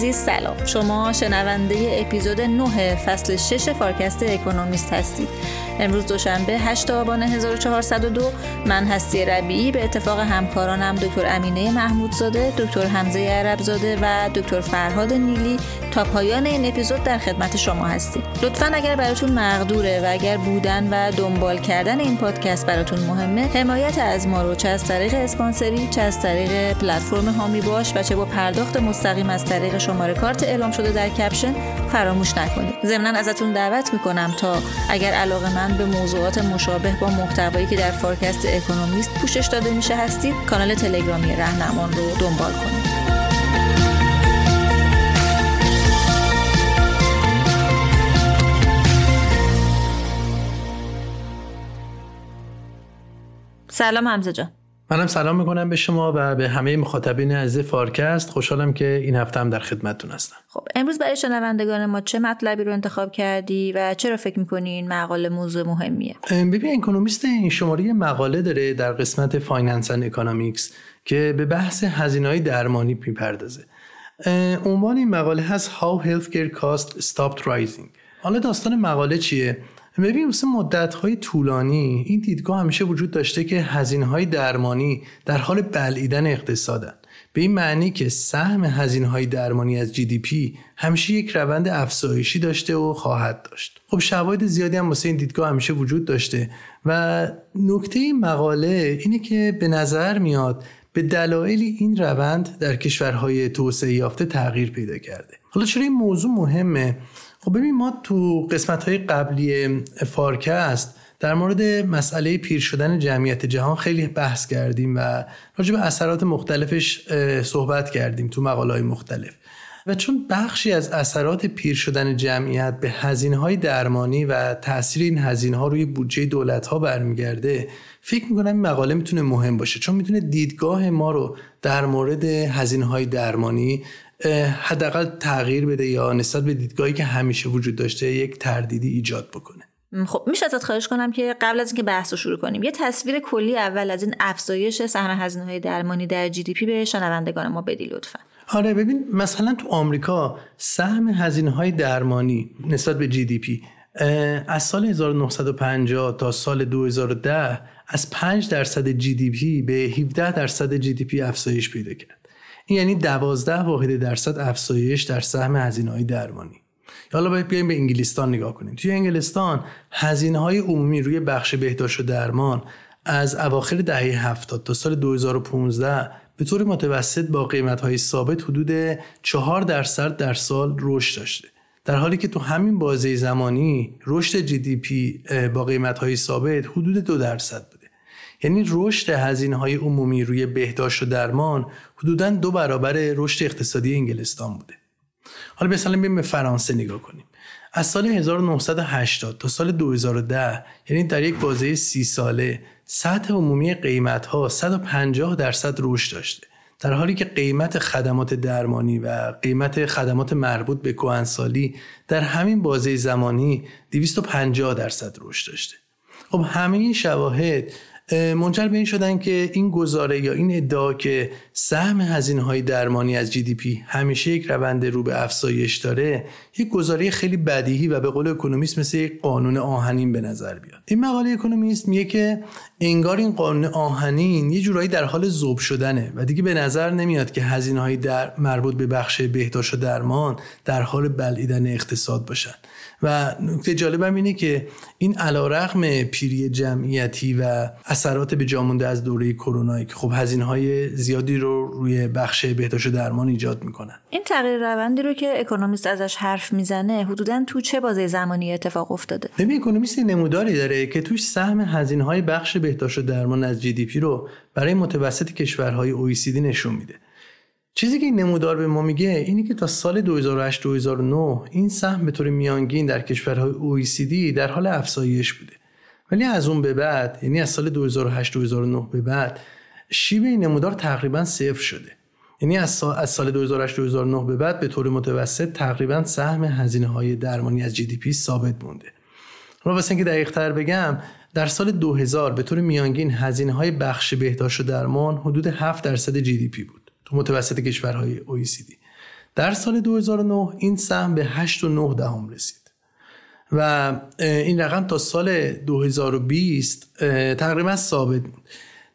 عزیز سلام. شما شنونده اپیزود 9 فصل 6 فارکست اکونومیست هستید. امروز دوشنبه 8 آبان 1402 من هستی ربیعی به اتفاق همکارانم دکتر امینه محمودزاده دکتر حمزه عربزاده و دکتر فرهاد نیلی تا پایان این اپیزود در خدمت شما هستیم. لطفا اگر براتون مقدوره و اگر بودن و دنبال کردن این پادکست براتون مهمه حمایت از ما رو چه از طریق اسپانسری چه از طریق پلتفرم حامی باش و چه با پرداخت مستقیم از طریق شماره کارت اعلام شده در کپشن فراموش نکنید. ضمنا ازتون دعوت می‌کنم تا اگر علاقه‌مند به موضوعات مشابه با محتوایی که در فارکست اکونومیست پوشش داده میشه هستید کانال تلگرامی رهنمان رو دنبال کنید. سلام حمزه جان. منم سلام می‌کنم به شما و به همه مخاطبین عزیز فارکست. خوشحالم که این هفته هم در خدمتتون هستم. خب امروز برای شنوندگان ما چه مطلبی رو انتخاب کردی و چرا فکر می‌کنی این مقاله موضوع مهمیه؟ ببین اکونومیست این شماره مقاله داره در قسمت Finance and Economics که به بحث هزینه‌های درمانی می‌پردازه. عنوان این مقاله هست How Healthcare Cost Stopped Rising. حالا داستان مقاله چیه؟ ببین واسه مدت های طولانی این دیدگاه همیشه وجود داشته که هزینه های درمانی در حال بلعیدن اقتصادن. به این معنی که سهم هزینه های درمانی از GDP همیشه یک روند افزایشی داشته و خواهد داشت. خب شواهد زیادی هم واسه این دیدگاه همیشه وجود داشته و نکته این مقاله اینه که به نظر میاد به دلایلی این روند در کشورهای توسعه یافته تغییر پیدا کرده. حالا چرا این موضوع مهمه؟ خب ببین ما تو قسمت های قبلی فارکست در مورد مسئله پیر شدن جمعیت جهان خیلی بحث کردیم و راجع به اثرات مختلفش صحبت کردیم تو مقاله های مختلف. و چون بخشی از اثرات پیر شدن جمعیت به هزینه های درمانی و تاثیر این هزینه ها روی بودجه دولت ها برمیگرده فکر می‌کنم این مقاله می‌تونه مهم باشه. چون می‌تونه دیدگاه ما رو در مورد هزینه های درمانی حداقل تغییر بده یا نسبت به دیدگاهی که همیشه وجود داشته یک تردیدی ایجاد بکنه. خب میشه ازت خواهش کنم که قبل از اینکه بحث رو شروع کنیم یه تصویر کلی اول از این افزایش سهم هزینه های درمانی در جی دی پی به شنوندگان ما بدی لطفا. آره ببین مثلا تو آمریکا سهم هزینه های درمانی نسبت به GDP از سال 1950 تا سال 2010 از 5 درصد GDP به 17 درصد GDP افزایش پیدا کرد. این یعنی 12 واحد درصد افزایش در سهم هزینه های درمانی. حالا باید بیایم به انگلستان نگاه کنیم. توی انگلستان هزینه های عمومی روی بخش بهداشت و درمان از اواخر دهه 70 تا سال 2015 به طور متوسط با قیمت های ثابت حدود 4 درصد در سال رشد داشته. در حالی که تو همین بازه زمانی رشد جی دی پی با قیمت های ثابت حدود 2 درصد. یعنی رشد هزینه های عمومی روی بهداشت و درمان حدودا دو برابر رشد اقتصادی انگلستان بوده. حالا مثلا بریم به فرانسه نگاه کنیم. از سال 1980 تا سال 2010 یعنی در یک بازه سی ساله سطح عمومی قیمت ها 150 درصد رشد داشته. در حالی که قیمت خدمات درمانی و قیمت خدمات مربوط به کهنسالی در همین بازه زمانی 250 درصد رشد داشته. خب همه این شواهد منجر به این شدن که این گزاره یا این ادعا که سهم هزینه های درمانی از جی دی پی همیشه یک روند رو به افزایش داره یک گزاره خیلی بدیهی و به قول اکونومیست مثل یک قانون آهنین به نظر بیاد. این مقاله اکونومیست میگه که انگار این قانون آهنین یه جورایی در حال ذوب شدنه و دیگه به نظر نمیاد که هزینه های در مربوط به بخش بهداشت و درمان در حال بلعیدن اقتصاد باشن. و نکته جالبم اینه که این علیرغم پیری جمعیتی و اثرات به جامونده از دوره کرونا که خب هزینه های زیادی رو روی بخش بهداشت و درمان ایجاد می‌کنن. این تغییر روندی رو که اکونومیست ازش حرف می‌زنه حدودا تو چه بازه زمانی اتفاق افتاده؟ ببین اکونومیست نموداری داره که توش سهم هزینه های بخش بهداشت و درمان از جی دی پی رو برای متوسط کشورهای OECD نشون میده. چیزی که این نمودار به ما میگه اینه که تا سال 2008-2009 این سهم به طور میانگین در کشورهای OECD در حال افزایش بوده. ولی از اون به بعد یعنی از سال 2008-2009 به بعد شیب این نمودار تقریبا صفر شده. یعنی از سال, از سال 2008-2009 به بعد به طور متوسط تقریبا سهم هزینه های درمانی از پی ثابت مونده. حالا واسه اینکه دقیق تر بگم در سال 2000 به طور میانگین هزینه های بخش بهداشت و درمان حدود 7 درصد پی بود. تو متوسط کشورهای OECD در سال 2009 این سهم به 8.9 دهم رسید. و این رقم تا سال 2020 تقریبا ثابت بود.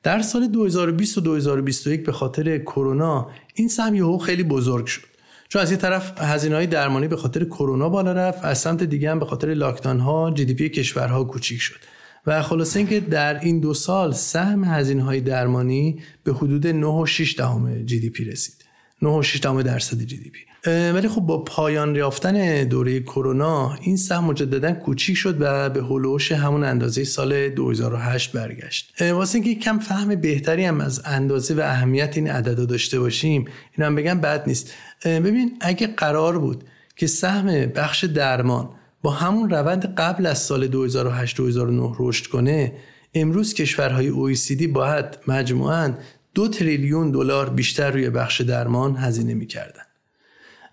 در سال 2020 و 2021 به خاطر کرونا این سهم یهو خیلی بزرگ شد. چون از این طرف هزینه های درمانی به خاطر کرونا بالا رفت از سمت دیگه هم به خاطر لاکتان ها جی دی پی کشورها کوچیک شد. و خلاصه اینکه در این دو سال سهم هزینه های درمانی به حدود 9.6 دهم جی دی پی رسید. 9.6 درصد جی دی پی. ولی خب با پایان یافتن دوره کرونا این سهم مجددا کوچیک شد و به هلوش همون اندازه سال 2008 برگشت. واسه اینکه کم فهم بهتری هم از اندازه و اهمیت این عددا داشته باشیم این هم بگم بد نیست. ببین اگه قرار بود که سهم بخش درمان با همون روند قبل از سال 2008 2009 رشد کنه امروز کشورهای OECD باید مجموعاً دو تریلیون دلار بیشتر روی بخش درمان هزینه می‌کردن.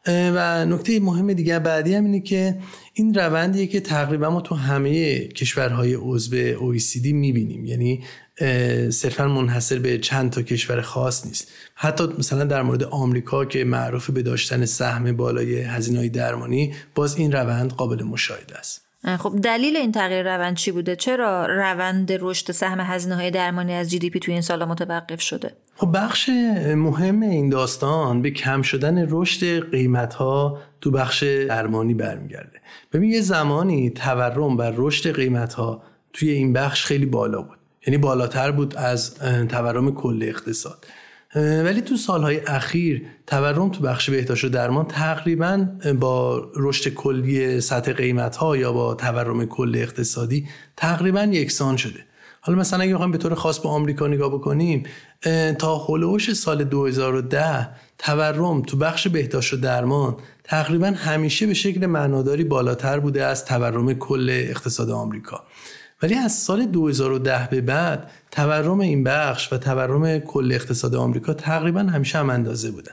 و نکته مهم دیگه بعدی هم اینه که این روندیه که تقریبا ما تو همه کشورهای عضو OECD می‌بینیم. یعنی صرفا منحصر به چند تا کشور خاص نیست. حتی مثلا در مورد آمریکا که معروف به داشتن سهم بالای هزینه درمانی باز این روند قابل مشاهده است. خب دلیل این تغییر روند چی بوده؟ چرا روند رشد سهم هزینه های درمانی از جی دی پی توی این سال متوقف شده؟ خب بخش مهم این داستان به کم شدن رشد قیمت ها تو بخش درمانی برمیگرده. ببین یه زمانی تورم و رشد قیمت ها توی این بخش خیلی بالا بود. یعنی بالاتر بود از تورم کل اقتصاد. ولی تو سالهای اخیر تورم تو بخش بهداشت و درمان تقریبا با رشد کلی سطح قیمت ها یا با تورم کل اقتصادی تقریبا یکسان شده. حالا مثلا اگه بخوایم به طور خاص به آمریکا نگاه بکنیم تا هولوش سال 2010 تورم تو بخش بهداشت و درمان تقریبا همیشه به شکل معناداری بالاتر بوده از تورم کل اقتصاد آمریکا. ولی از سال 2010 به بعد تورم این بخش و تورم کل اقتصاد آمریکا تقریبا همیشه هم اندازه بودن.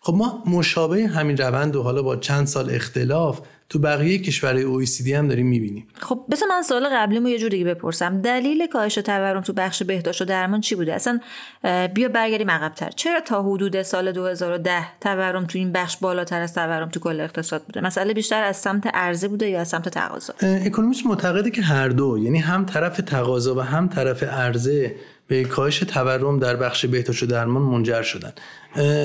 خب ما مشابه همین روند و حالا با چند سال اختلاف تو بقیه کشورهای OECD هم داریم می‌بینیم. خب بس من سوال قبلی مو یه جور دیگه بپرسم. دلیل کاهش تورم تو بخش بهداشت و درمان چی بوده؟ اصلا بیا برگردیم عقبتر. چرا تا حدود سال 2010 تورم تو این بخش بالاتر از تورم تو کل اقتصاد بوده؟ مسئله بیشتر از سمت عرضه بوده یا از سمت تقاضا؟ اکونومیست معتقده که هر دو یعنی هم طرف تقاضا و هم طرف عرضه به کاهش تورم در بخش بهداشت و درمان منجر شدن.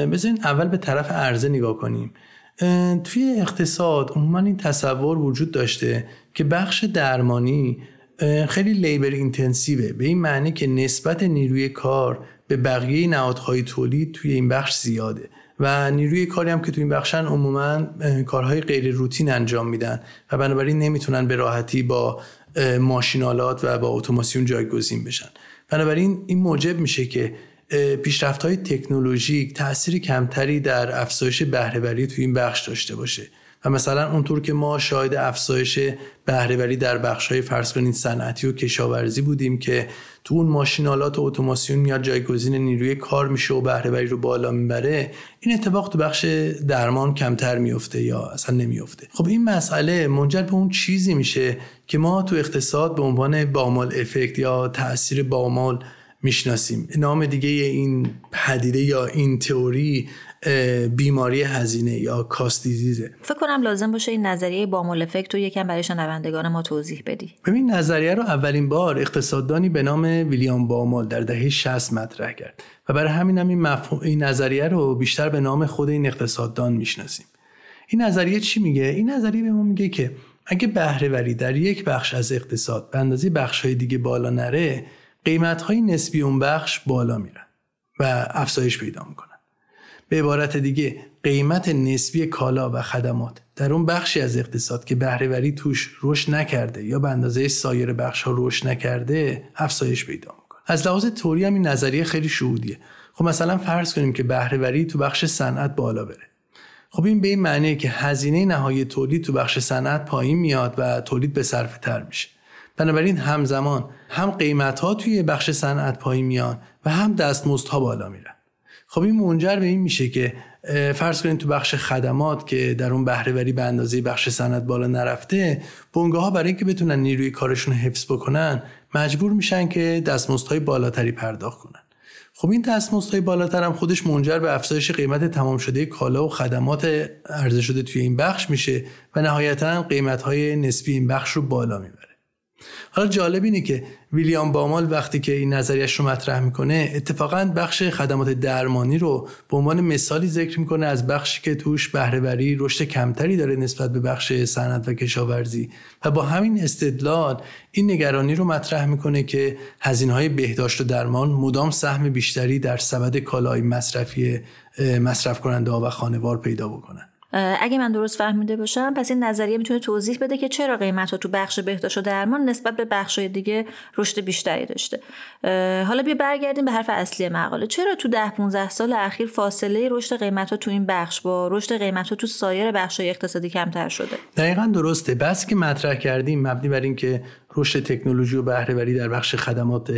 بذارین اول به طرف عرضه نگاه کنیم. توی اقتصاد عموما این تصور وجود داشته که بخش درمانی خیلی لیبر اینتنسیوه. به این معنی که نسبت نیروی کار به بقیه نهادهای تولید توی این بخش زیاده. و نیروی کاری هم که توی این بخشن عموما کارهای غیر روتین انجام میدن و بنابراین نمی‌تونن به راحتی با ماشینالات و با اتوماسیون جایگزین بشن. بنابراین این موجب میشه که پیشرفت های تکنولوژیک تاثیر کمتری در افزایش بهرهوری تو این بخش داشته باشه. و مثلا اونطور که ما شاهد افزایش بهرهوری در بخش های فرض کنید صنعتی و کشاورزی بودیم که تو اون ماشینالات و اتوماسیون میاد جایگزین نیروی کار میشه و بهرهوری رو بالا می‌بره این اتفاق تو بخش درمان کمتر میفته یا اصلا نمیفته خب این مسئله منجر به اون چیزی میشه که ما تو اقتصاد به عنوان بامال افکت یا تاثیر بامال می‌شناسیم. نام دیگه این پدیده یا این تئوری بیماری هزینه یا کاست دیزیزه. فکر کنم لازم باشه این نظریه بامول افکت رو یکم برای شنوندگان ما توضیح بدی. ببین نظریه رو اولین بار اقتصاددانی به نام ویلیام بامول در دهه 60 مطرح کرد و برای همین هم این, مفهوم این نظریه رو بیشتر به نام خود این اقتصاددان می‌شناسیم. این نظریه چی میگه؟ این نظریه به ما میگه که اگه بهرهوری در یک بخش از اقتصاد به اندازه بخش های دیگه بالا نره قیمت های نسبی اون بخش بالا میرن و افزایش پیدا می‌کنن. به عبارت دیگه قیمت نسبی کالا و خدمات در اون بخشی از اقتصاد که بهرهوری توش رشد نکرده یا به اندازه سایر بخش ها رشد نکرده افزایش پیدا می‌کنه. از لحاظ توری هم این نظریه خیلی شهودیه. خب مثلا فرض کنیم که بهرهوری تو بخش صنعت بالا بره. خب این به این معنیه که هزینه نهایی تولید تو بخش صنعت پایین میاد و تولید به صرفه تر میشه. بنابراین همزمان هم قیمت ها توی بخش صنعت پایین میان و هم ها بالا میرن. خب این منجر به این میشه که فرض کنید تو بخش خدمات که در اون بهرهوری به اندازه بخش صنعت بالا نرفته بنگاه ها برای اینکه بتونن نیروی کارشون حفظ بکنن مجبور میشن که های بالاتری پرداخت کنن. خب این دستمزدهای بالاتر هم خودش منجر به افزایش قیمت تمام شده کالا و خدمات عرضه شده توی این بخش میشه و نهایتا قیمتهای نسبی این بخش رو بالا می‌بره. حالا جالب اینه که ویلیام بامال وقتی که این نظریش رو مطرح می‌کنه اتفاقا بخش خدمات درمانی رو به عنوان مثالی ذکر می‌کنه از بخشی که توش بهرهوری رشد کمتری داره نسبت به بخش صنعت و کشاورزی. و با همین استدلال این نگرانی رو مطرح می‌کنه که هزینه های بهداشت و درمان مدام سهم بیشتری در سبد کالای مصرفی مصرف کننده ها و خانوار پیدا بکنن. اگه من درست فهمیده باشم پس این نظریه می‌تونه توضیح بده که چرا قیمت ها تو بخش بهداشت و درمان نسبت به بخش دیگه رشد بیشتری داشته. حالا بیا برگردیم به حرف اصلی مقاله. چرا تو ده 15 سال اخیر فاصله رشد قیمت ها تو این بخش با رشد قیمت ها تو سایر بخش اقتصادی کمتر شده؟ دقیقا درسته. بس که مطرح کردیم مبنی بر اینکه رشد تکنولوژی و بهرهوری در بخش خدمات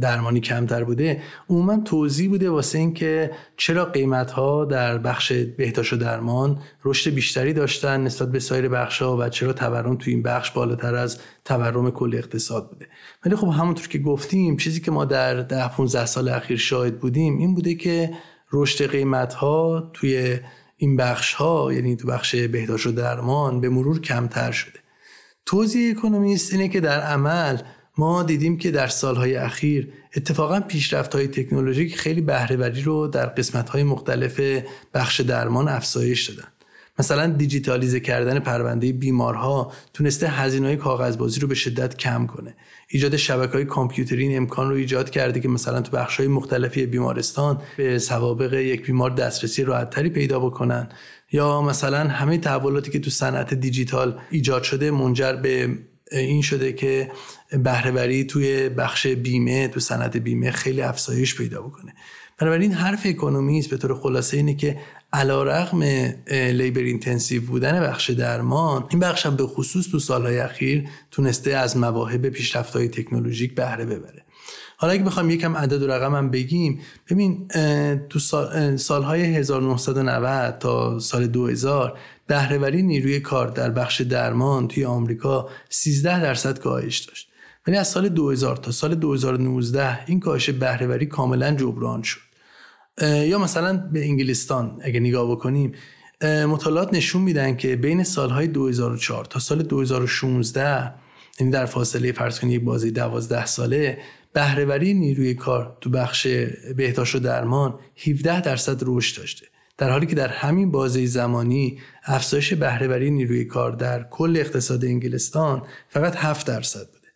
درمانی کمتر بوده عموما توضیح بوده واسه اینکه چرا قیمت ها در بخش بهداشت و درمان رشد بیشتری داشتن نسبت به سایر بخش ها و چرا تورم تو این بخش بالاتر از تورم کل اقتصاد بوده. ولی خب همونطور که گفتیم چیزی که ما در ده 15 سال اخیر شاهد بودیم این بوده که رشد قیمت ها توی این بخش ها یعنی تو بخش بهداشت و درمان به مرور کمتر شده. توضیح اکونومیست اینه که در عمل ما دیدیم که در سالهای اخیر اتفاقا پیشرفت های تکنولوژیک خیلی بهرهوری رو در قسمت های مختلف بخش درمان افزایش دادن. مثلا دیجیتالیزه کردن پرونده بیمارها تونسته هزینه های کاغذبازی رو به شدت کم کنه. ایجاد شبکه های کامپیوتری این امکان رو ایجاد کرده که مثلا تو بخش های مختلفی بیمارستان به سوابق یک بیمار دسترسی راحتتری پیدا بکنن. یا مثلا همه تحولاتی که تو صنعت دیجیتال ایجاد شده منجر به این شده که بهرهوری توی بخش بیمه تو صنعت بیمه خیلی افزایش پیدا بکنه. بنابراین حرف اکونومیست به طور خلاصه اینه که علی‌رغم labor intensive بودن بخش درمان این بخش هم به خصوص تو سالهای اخیر تونسته از مواهب پیشرفت های تکنولوژیک بهره ببره. حالا اگه بخوام یکم عدد و رقم هم بگیم ببین تو سال، سالهای 1990 تا سال 2000 بهرهوری نیروی کار در بخش درمان توی آمریکا 13 درصد کاهش داشت. ولی از سال 2000 تا سال 2019 این کاهش بهرهوری کاملا جبران شد. یا مثلا به انگلستان اگه نگاه بکنیم مطالعات نشون میدن که بین سالهای 2004 تا سال 2016 یعنی در فاصله فرض کنید بازی 12 ساله بهرهوری نیروی کار تو بخش بهداشت و درمان 17 درصد رشد داشته. در حالی که در همین بازه زمانی افزایش بهرهوری نیروی کار در کل اقتصاد انگلستان فقط 7 درصد بوده.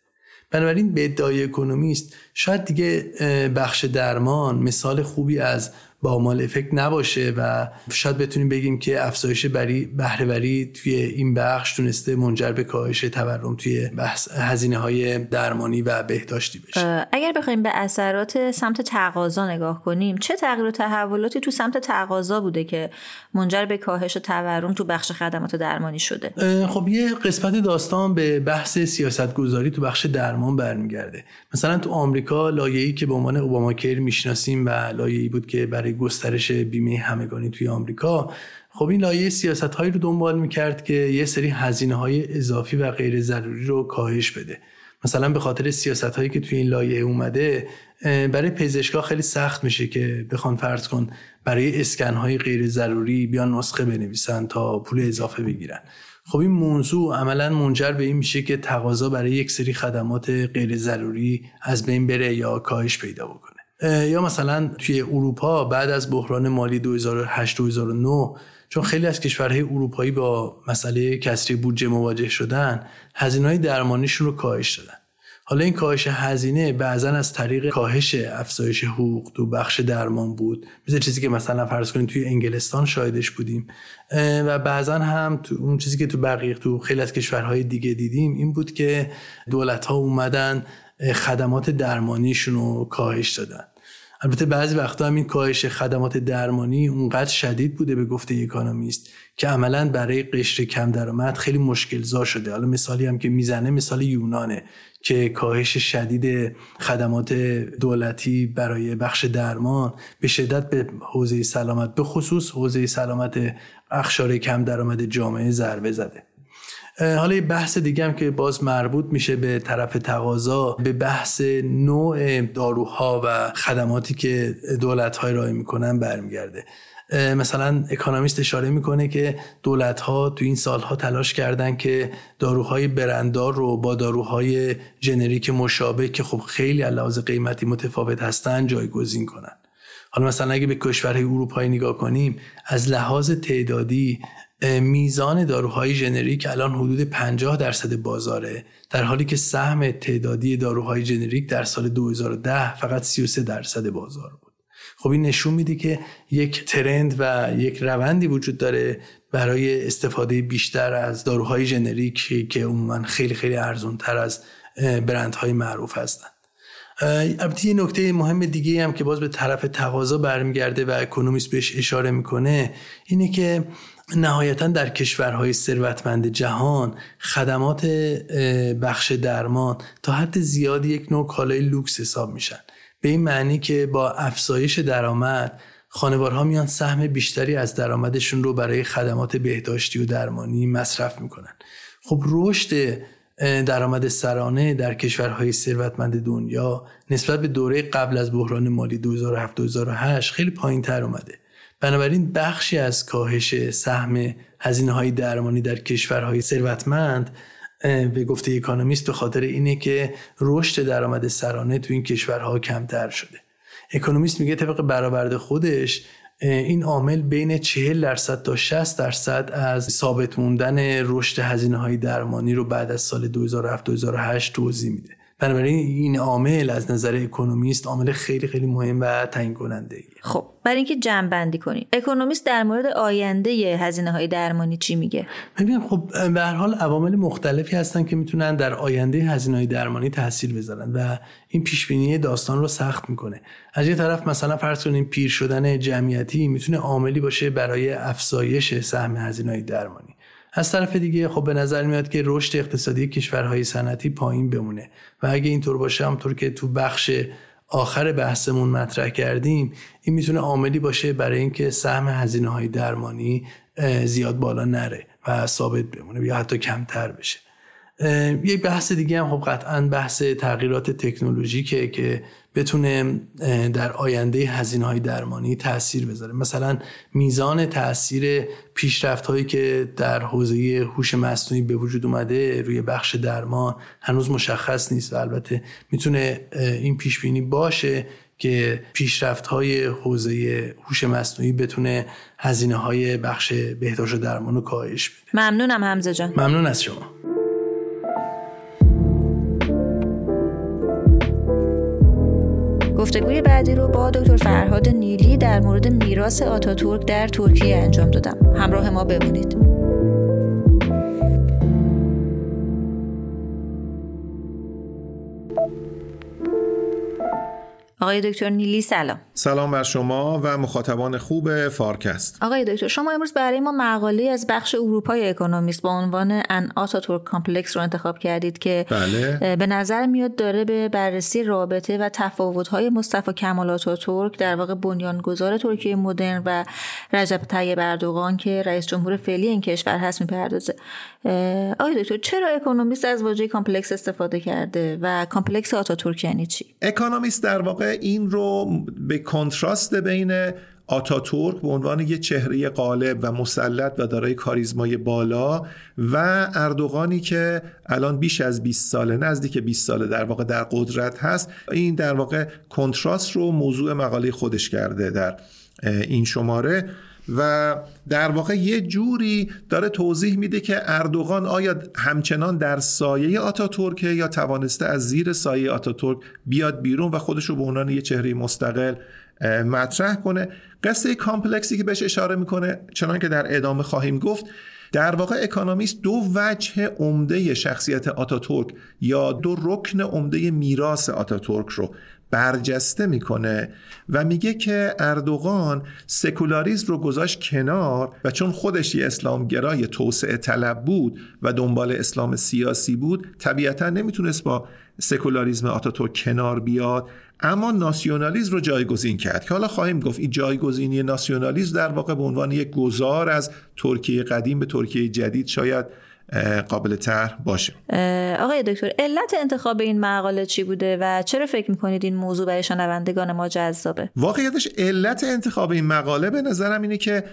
بنابراین به ادعای اکونومیست شاید دیگه بخش درمان مثال خوبی از با مال افکت نباشه و شاید بتونیم بگیم که افزایش بری بهرهوری توی این بخش تونسته منجر به کاهش تورم توی بحث هزینه های درمانی و بهداشتی بشه. اگر بخوایم به اثرات سمت تقاضا نگاه کنیم چه تغییر و تحولاتی تو سمت تقاضا بوده که منجر به کاهش تورم تو بخش خدمات درمانی شده؟ خب یه قسمت داستان به بحث سیاست گذاری تو بخش درمان برمیگرده. مثلا تو آمریکا لایه‌ای که به عنوان اوباما کیر می‌شناسیم و لایه‌ای بود که برای گسترش بیمه همگانی توی آمریکا. خب این لایه سیاست هایی رو دنبال می‌کرد که یه سری هزینه های اضافی و غیر ضروری رو کاهش بده. مثلا به خاطر سیاست هایی که توی این لایه اومده برای پزشکا خیلی سخت میشه که بخوان فرض کن برای اسکن های غیر ضروری بیان نسخه بنویسن تا پول اضافه بگیرن. خب این موضوع عملا منجر به این میشه که تقاضا برای یک سری خدمات غیر ضروری از بین بره یا کاهش پیدا بکنه. یا مثلا توی اروپا بعد از بحران مالی 2008-2009 چون خیلی از کشورهای اروپایی با مسئله کسری بودجه مواجه شدن هزینه های درمانیشون رو کاهش دادن. حالا این کاهش هزینه بعضا از طریق کاهش افزایش حقوق تو بخش درمان بود. مثل چیزی که مثلا فرض کنید توی انگلستان شاهدش بودیم. و بعضا هم تو اون چیزی که تو بقیه تو خیلی از کشورهای دیگه دیدیم این بود که دولت ها اومدن خدمات درمانیشون رو کاهش دادن. البته بعضی وقتا هم این کاهش خدمات درمانی اونقدر شدید بوده به گفته اکانومیست که عملا برای قشر کم درآمد خیلی مشکل زا شده. حالا مثالی هم که می‌زنه مثال یونانه که کاهش شدید خدمات دولتی برای بخش درمان به شدت به حوزه سلامت به خصوص حوزه سلامت اخشار کم درآمد جامعه ضربه زده. حالا یه بحث دیگه هم که باز مربوط میشه به طرف تقاضا به بحث نوع داروها و خدماتی که دولت های رای می‌کنن برمیگرده. مثلا اکانومیست اشاره می‌کنه که دولت ها تو این سالها تلاش کردن که داروهای برندار رو با داروهای جنریک مشابه که خب خیلی علاوه قیمتی متفاوت هستن جایگزین کنن. حالا مثلا اگه به کشورهای اروپایی نگاه کنیم از لحاظ تعدادی میزان داروهای ژنریک الان حدود 50 درصد بازاره در حالی که سهم تعدادی داروهای جنریک در سال 2010 فقط 33 درصد بازار بود. خب این نشون میده که یک trend و یک روندی وجود داره برای استفاده بیشتر از داروهای ژنریک که عموما خیلی خیلی ارزون تر از برندهای معروف هستند البته یه نکته مهم دیگه هم که باز به طرف تقاضا برمیگرده و اکونومیست بهش اشاره می‌کنه اینه که نهایتا در کشورهای ثروتمند جهان خدمات بخش درمان تا حد زیادی یک نوع کالای لوکس حساب میشن. به این معنی که با افزایش درآمد خانوارها میان سهم بیشتری از درآمدشون رو برای خدمات بهداشتی و درمانی مصرف می‌کنن. خب رشد درآمد سرانه در کشورهای ثروتمند دنیا نسبت به دوره قبل از بحران مالی 2007-2008 خیلی پایین تر اومده. بنابراین بخشی از کاهش سهم هزینه های درمانی در کشورهای ثروتمند به گفته اکانومیست به خاطر اینه که رشد درآمد سرانه تو این کشورها کمتر شده. اکونومیست میگه طبق برآورد خودش این عامل بین 40 درصد تا 60 درصد از ثابت موندن رشد هزینه های درمانی رو بعد از سال 2007-2008 توضیح میده. بنابراین این عامل از نظر اکونومیست عامل خیلی خیلی مهم و تعیین کننده. خب برای اینکه جمع بندی کنیم. اکونومیست در مورد آینده هزینه های درمانی چی میگه؟ ببین خب به هر حال عوامل مختلفی هستن که می‌تونن در آینده هزینه های درمانی تاثیر بذارن و این پیش بینی داستان رو سخت می‌کنه. از یه طرف مثلا فرض کنیم پیر شدن جمعیتی می‌تونه عاملی باشه برای افزایش سهم هزینه های درمانی. از طرف دیگه خب به نظر میاد که رشد اقتصادی کشورهای صنعتی پایین بمونه. و اگه اینطور باشه همطور که تو بخش آخر بحثمون مطرح کردیم این می‌تونه عاملی باشه برای اینکه سهم هزینه های درمانی زیاد بالا نره و ثابت بمونه یا حتی کمتر بشه. یک بحث دیگه هم خب قطعا بحث تغییرات تکنولوژیکه که بتونه در آینده هزینه های درمانی تاثیر بذاره. مثلا میزان تاثیر پیشرفت هایی که در حوزه هوش مصنوعی به وجود اومده روی بخش درمان هنوز مشخص نیست و البته می‌تونه این پیش بینی باشه که پیشرفت های حوزه هوش مصنوعی بتونه هزینه های بخش بهداشت و درمان رو کاهش بده. ممنونم حمزه جان. ممنون از شما. گفتگوی بعدی رو با دکتر فرهاد نیلی در مورد میراث آتاتورک در ترکیه انجام دادم. همراه ما بمونید. آقای دکتر نیلی سلام. سلام بر شما و مخاطبان خوب فارکست. آقای دکتر شما امروز برای ما مقاله از بخش اروپای اکونومیست با عنوان An Atatürk Complex رو انتخاب کردید که بله. به نظر میاد داره به بررسی رابطه و تفاوت‌های مصطفی کمال آتاتورک در واقع بنیانگذار ترکیه مدرن و رجب طیب اردوغان که رئیس جمهور فعلی این کشور هست می‌پردازه. آقای دکتر چرا اکونومیست از واژه complex استفاده کرده و complex آتاتورک یعنی چی؟ اکونومیست در واقع این رو به کنتراست بین آتاتورک به عنوان یه چهره غالب و مسلط و دارای کاریزمای بالا و اردوغانی که الان بیش از 20 ساله نزدیک 20 ساله در واقع در قدرت هست این در واقع کنتراست رو موضوع مقاله خودش کرده در این شماره. و در واقع یه جوری داره توضیح میده که اردوغان آیا همچنان در سایه آتاتورک یا توانسته از زیر سایه آتاتورک بیاد بیرون و خودش رو به عنوان یه چهره مستقل مطرح کنه؟ قصه complex ی که بهش اشاره می‌کنه چنان که در ادامه خواهیم گفت در واقع اکانومیست دو وجه عمده شخصیت آتاتورک یا دو رکن عمده میراث آتاتورک رو برجسته می‌کنه و میگه که اردوغان سکولاریزم رو گذاشت کنار و چون خودش یه اسلامگرای توسعه طلب بود و دنبال اسلام سیاسی بود طبیعتا نمی‌تونست با سکولاریزم آتاتورک کنار بیاد اما ناسیونالیزم رو جایگزین کرد که حالا خواهیم گفت این جایگزینی ناسیونالیزم در واقع به عنوان یک گذار از ترکیه قدیم به ترکیه جدید شاید قابل طرح باشه آقای دکتر علت انتخاب این مقاله چی بوده و چرا فکر می‌کنید این موضوع برای شنوندگان ما جذابه؟ واقعیتش علت انتخاب این مقاله به نظرم اینه که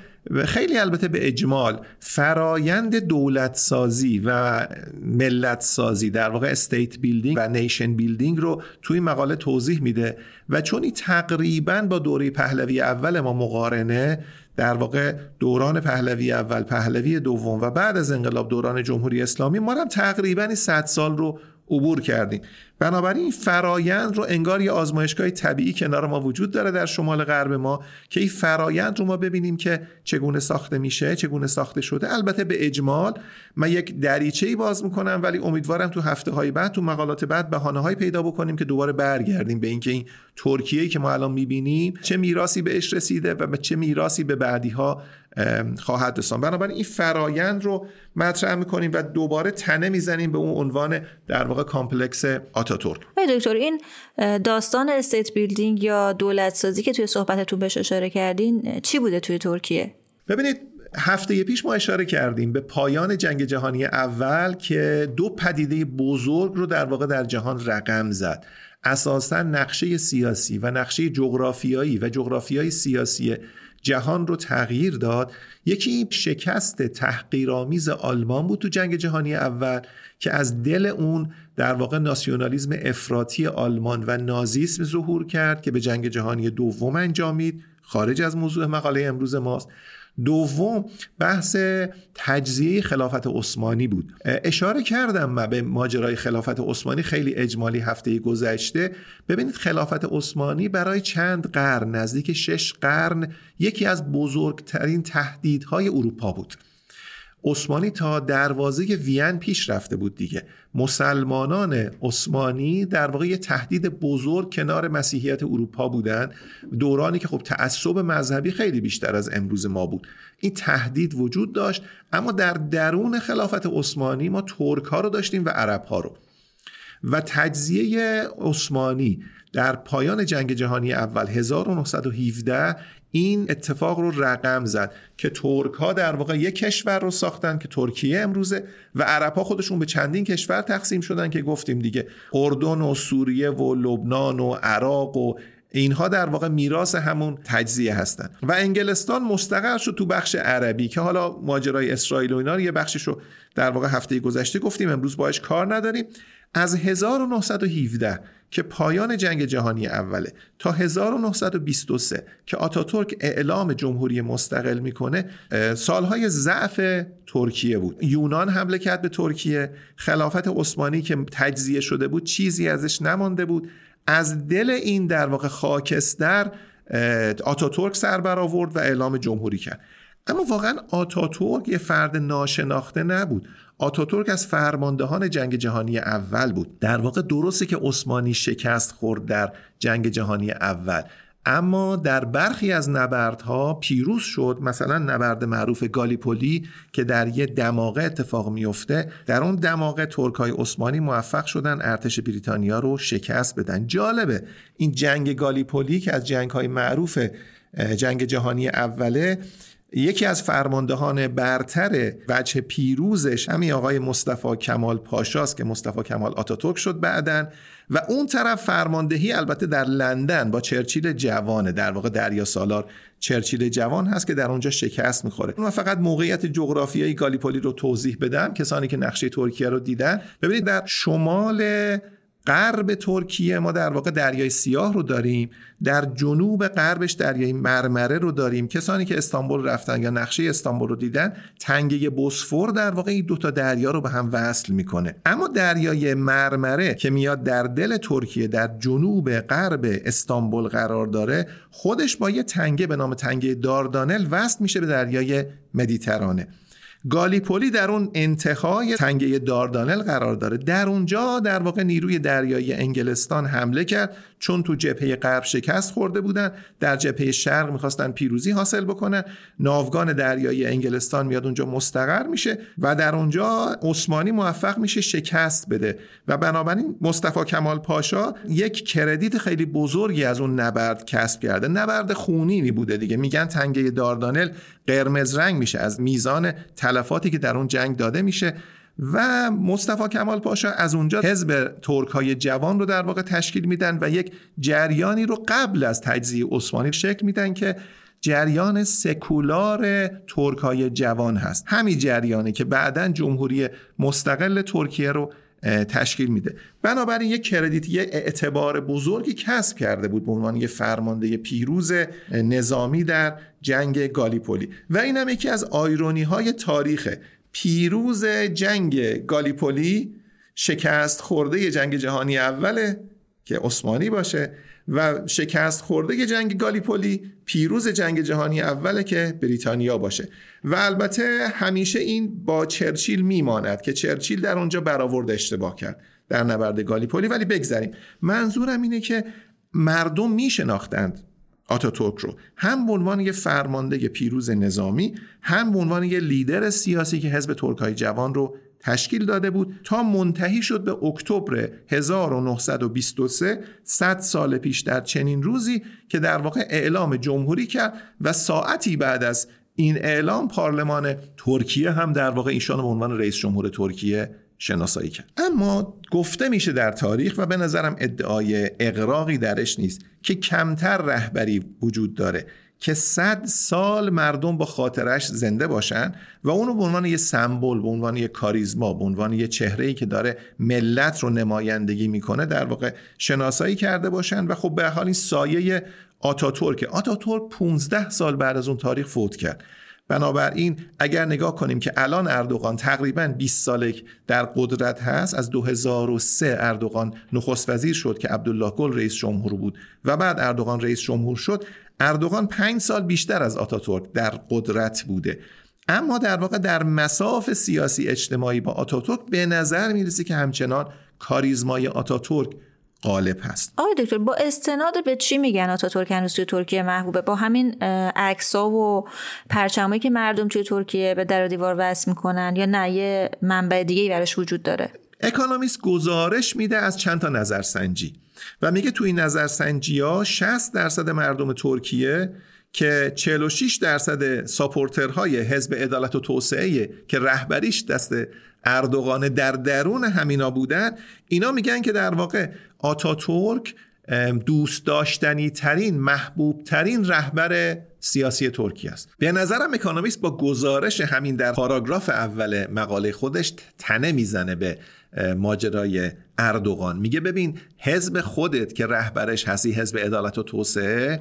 خیلی البته به اجمال فرایند دولت سازی و ملت سازی در واقع state building و nation building رو توی مقاله توضیح میده و چون این تقریبا با دوره پهلوی اول ما مقارنه در واقع دوران پهلوی اول پهلوی دوم و بعد از انقلاب دوران جمهوری اسلامی ما هم تقریبا 100 سال رو عبور کردیم. بنابراین فرایند رو انگار یه آزمایشگاه طبیعی کنار ما وجود داره در شمال غرب ما که این فرایند رو ما ببینیم که چگونه ساخته میشه چگونه ساخته شده. البته به اجمال من یک دریچه ای باز می‌کنم ولی امیدوارم تو هفته های بعد تو مقالات بعد بهانه های پیدا بکنیم که دوباره برگردیم به اینکه این ترکیه که ما الان می‌بینیم چه میراثی بهش رسیده و چه میراثی به بعدی ها خواهد رسوند بنابراین این فرایند رو مطرح می‌کنیم و دوباره تنه می‌زنیم به اون عنوان در واقع complex آتاتورک. دکتر این داستان state building یا دولت سازی که توی صحبتتون بهش اشاره کردین چی بوده توی ترکیه؟ ببینید هفته پیش ما اشاره کردیم به پایان جنگ جهانی اول که دو پدیده بزرگ رو در واقع در جهان رقم زد. اساسا نقشه سیاسی و نقشه جغرافیایی و جغرافیای سیاسی جهان رو تغییر داد. یکی شکست تحقیرآمیز آلمان بود تو جنگ جهانی اول که از دل اون در واقع ناسیونالیزم افراطی آلمان و نازیسم ظهور کرد که به جنگ جهانی دوم انجامید. خارج از موضوع مقاله امروز ماست. دوم بحث تجزیه خلافت عثمانی بود. اشاره کردم من به ماجرای خلافت عثمانی خیلی اجمالی هفته گذشته. ببینید خلافت عثمانی برای چند قرن نزدیک شش قرن یکی از بزرگترین تهدیدهای اروپا بود. عثمانی تا دروازه وین پیش رفته بود دیگه. مسلمانان عثمانی در واقع یه تهدید بزرگ کنار مسیحیت اروپا بودن. دورانی که خب تعصب مذهبی خیلی بیشتر از امروز ما بود. این تهدید وجود داشت اما در درون خلافت عثمانی ما ترک ها رو داشتیم و عرب ها رو. و تجزیه عثمانی در پایان جنگ جهانی اول 1917 این اتفاق رو رقم زد که ترک ها در واقع یک کشور رو ساختن که ترکیه امروزه و عرب ها خودشون به چندین کشور تقسیم شدن که گفتیم دیگه. اردن و سوریه و لبنان و عراق و اینها در واقع میراث همون تجزیه هستن. و انگلستان مستقر شد تو بخش عربی که حالا ماجرای اسرائیل و اینا یه بخشش رو در واقع هفته گذشته گفتیم امروز باش کار نداریم. از 1917 که پایان جنگ جهانی اوله تا 1923 که آتاتورک اعلام جمهوری مستقل می‌کنه سالهای ضعف ترکیه بود. یونان حمله کرد به ترکیه. خلافت عثمانی که تجزیه شده بود چیزی ازش نمانده بود. از دل این در واقع خاکستر آتاتورک سر برآورد و اعلام جمهوری کرد. اما واقعا آتاتورک یه فرد ناشناخته نبود. آتاتورک از فرماندهان جنگ جهانی اول بود. در واقع درسته که عثمانی شکست خورد در جنگ جهانی اول. اما در برخی از نبردها پیروز شد. مثلا نبرد معروف گالیپولی که در یه دماغه اتفاق میفته. در اون دماغه ترکای عثمانی موفق شدن ارتش بریتانیا رو شکست بدن. جالبه این جنگ گالیپولی که از جنگ های معروف جنگ جهانی اوله یکی از فرماندهان برتر وجه پیروزش همین آقای مصطفی کمال پاشاست که مصطفی کمال آتاتورک شد بعدن و اون طرف فرماندهی البته در لندن با چرچیل جوانه در واقع دریا سالار چرچیل جوان هست که در اونجا شکست می‌خوره. من فقط موقعیت جغرافیایی گالیپولی رو توضیح بدم کسانی که نقشه ترکیه رو دیدن. ببینید در شمال غرب ترکیه ما در واقع دریای سیاه رو داریم. در جنوب غربش دریای مرمره رو داریم. کسانی که استانبول رفتن یا نقشه استانبول رو دیدن تنگه بوسفور در واقع این دوتا دریا رو به هم وصل می‌کنه. اما دریای مرمره که میاد در دل ترکیه در جنوب غرب استانبول قرار داره خودش با یه تنگه به نام تنگه داردانل وصل میشه به دریای مدیترانه. گالیپولی در اون انتهای تنگه داردانل قرار داره. در اونجا در واقع نیروی دریایی انگلستان حمله کرد. چون تو جبهه غرب شکست خورده بودن در جبهه شرق می‌خواستن پیروزی حاصل بکنن. ناوگان دریایی انگلستان میاد اونجا مستقر میشه و در اونجا عثمانی موفق میشه شکست بده. و بنابراین مصطفی کمال پاشا یک کردیت خیلی بزرگی از اون نبرد کسب کرده. نبرد خونینی بوده دیگه. میگن تنگه داردانل قرمز رنگ میشه از میزان تلفاتی که در اون جنگ داده میشه. و مصطفی کمال پاشا از اونجا حزب ترک های جوان رو در واقع تشکیل میدن و یک جریانی رو قبل از تجزیه عثمانی شکل میدن که جریان سکولار ترک های جوان هست. همین جریانی که بعدا جمهوری مستقل ترکیه رو تشکیل میده. بنابراین یک کردیت یه اعتبار بزرگی کسب کرده بود به عنوان یه فرمانده پیروز نظامی در جنگ گالیپولی. و این هم یکی از آیرونی های تاریخ پیروز جنگ گالیپولی شکست خورده جنگ جهانی اوله که عثمانی باشه و شکست خورده جنگ گالیپولی پیروز جنگ جهانی اوله که بریتانیا باشه. و البته همیشه این با چرچیل میماند که چرچیل در اونجا برآورد اشتباه کرد. در نبرد گالیپولی. ولی بگذریم. منظورم اینه که مردم میشناختند آتاتورک رو. هم به عنوان یه فرمانده پیروز نظامی هم به عنوان یه لیدر سیاسی که حزب ترکای جوان رو تشکیل داده بود تا منتهی شد به اکتبر 1923 صد سال پیش در چنین روزی که در واقع اعلام جمهوری کرد و ساعتی بعد از این اعلام پارلمان ترکیه هم در واقع ایشان به عنوان رئیس جمهور ترکیه شناسایی کرد. اما گفته میشه در تاریخ و به نظرم ادعای اقراقی درش نیست که کمتر رهبری وجود داره که صد سال مردم با خاطرش زنده باشن و اونو به عنوان یه سمبل به عنوان یه کاریزما به عنوان یه چهره که داره ملت رو نمایندگی می‌کنه در واقع شناسایی کرده باشن و خب به حال این سایه آتاتورک آتاتورک 15 سال بعد از اون تاریخ فوت کرد. بنابراین اگر نگاه کنیم که الان اردوغان تقریبا 20 ساله در قدرت هست از 2003 اردوغان نخست وزیر شد که عبدالله گل رئیس جمهور بود و بعد اردوغان رئیس جمهور شد اردوغان پنج سال بیشتر از آتاتورک در قدرت بوده. اما در واقع در مصاف سیاسی اجتماعی با آتاتورک به نظر می‌رسه که همچنان کاریزمای آتاتورک غالب هست. آقای دکتر با استناد به چی میگن هنوز توی ترکیه محبوبه؟ با همین عکس‌ها و پرچمایی که مردم توی ترکیه به در و دیوار وصل می‌کنن یا نه؟ یه منبع دیگه ای براش وجود داره. اکانومیست گزارش میده از چند تا نظرسنجی و میگه توی این نظرسنجی ها 60 درصد مردم ترکیه که 46 درصد supporter های حزب عدالت و توسعه که رهبریش دست اردوغان در درون همینا بودن اینا میگن که در واقع آتاتورک دوست داشتنی ترین محبوب ترین رهبر سیاسی ترکیه است. به نظرم اکانومیست با گزارش همین در پاراگراف اول مقاله خودش تنه می‌زنه به ماجرای اردوغان. میگه ببین حزب خودت که رهبرش هستی حزب عدالت و توسعه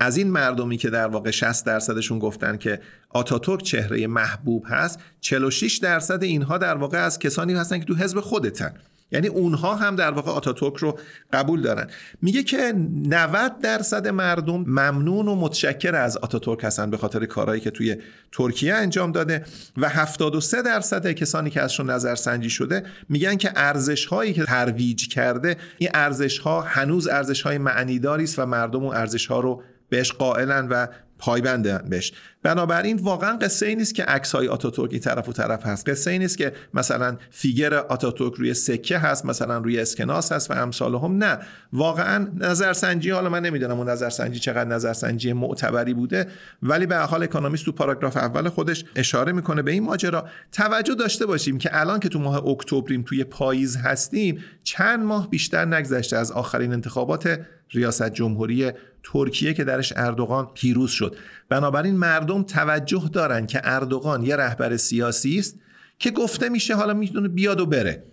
از این مردمی که در واقع 60 درصدشون گفتن که آتاتورک چهره محبوب هست 46 درصد اینها در واقع از کسانی هستن که تو حزب خودشن. یعنی اونها هم در واقع آتاتورک رو قبول دارن. میگه که 90 درصد مردم ممنون و متشکر از آتاتورک هستن به خاطر کارهایی که توی ترکیه انجام داده و 73 درصد کسانی که ازشون نظرسنجی شده میگن که ارزش هایی که ترویج کرده این ارزش ها هنوز ارزش های معنیداری است و مردم اون ارزش ها رو بهش قائلن و پایبند بهش. بنابراین واقعا قصه ای نیست که عکس های آتاتورک این طرف و طرف هست. قصه ای نیست که مثلا figure آتاتورک روی سکه هست مثلا روی اسکناس هست و امثالهم نه. واقعا نظرسنجی حالا من نمی‌دونم اون نظرسنجی چقدر نظرسنجی معتبری بوده ولی به حال اکونومیست تو پاراگراف اول خودش اشاره می‌کنه به این ماجرا. توجه داشته باشیم که الان که تو ماه اکتبریم توی پاییز هستیم چند ماه بیشتر نگذشته از آخرین انتخابات ریاست جمهوری ترکیه که درش اردوغان پیروز شد. بنابراین مردم توجه دارن که اردوغان یه رهبر سیاسی است که گفته میشه حالا می‌تونه بیاد و بره.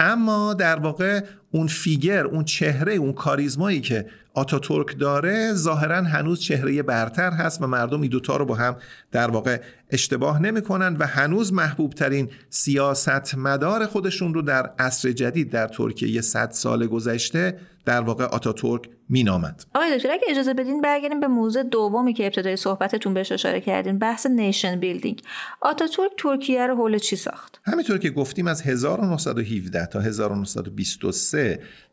اما در واقع اون فیگر اون چهره اون کاریزمایی که آتاتورک داره ظاهرا هنوز چهره برتر هست و مردم این دوتا رو با هم در واقع اشتباه نمی‌کنن و هنوز محبوب ترین سیاست مدار خودشون رو در عصر جدید در ترکیه 100 سال گذشته در واقع آتاتورک مینامد آقای دکتر اگه اجازه بدین برگردیم به موضوع دومی که ابتدای صحبتتون بهش اشاره کردین بحث nation building آتاتورک ترکیه رو حول چی ساخت؟ همینطور که گفتیم از 1917 تا 1923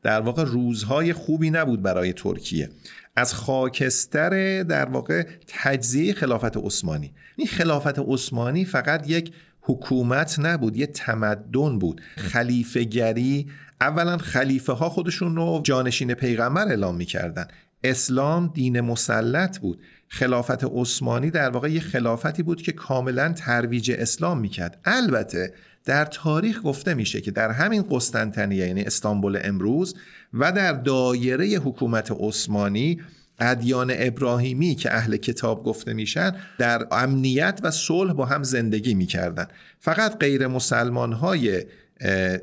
در واقع روزهای خوبی نبود برای ترکیه. از خاکستر در واقع تجزیه خلافت عثمانی. این خلافت عثمانی فقط یک حکومت نبود یه تمدن بود. خلیفه گری اولا خلیفه ها خودشون رو جانشین پیغمبر اعلام می‌کردن. اسلام دین مسلط بود. خلافت عثمانی در واقع یه خلافتی بود که کاملا ترویج اسلام می‌کرد. البته در تاریخ گفته میشه که در همین قسطنطنیه یعنی استانبول امروز و در دایره حکومت عثمانی ادیان ابراهیمی که اهل کتاب گفته میشن در امنیت و صلح با هم زندگی می‌کردن. فقط غیر مسلمان های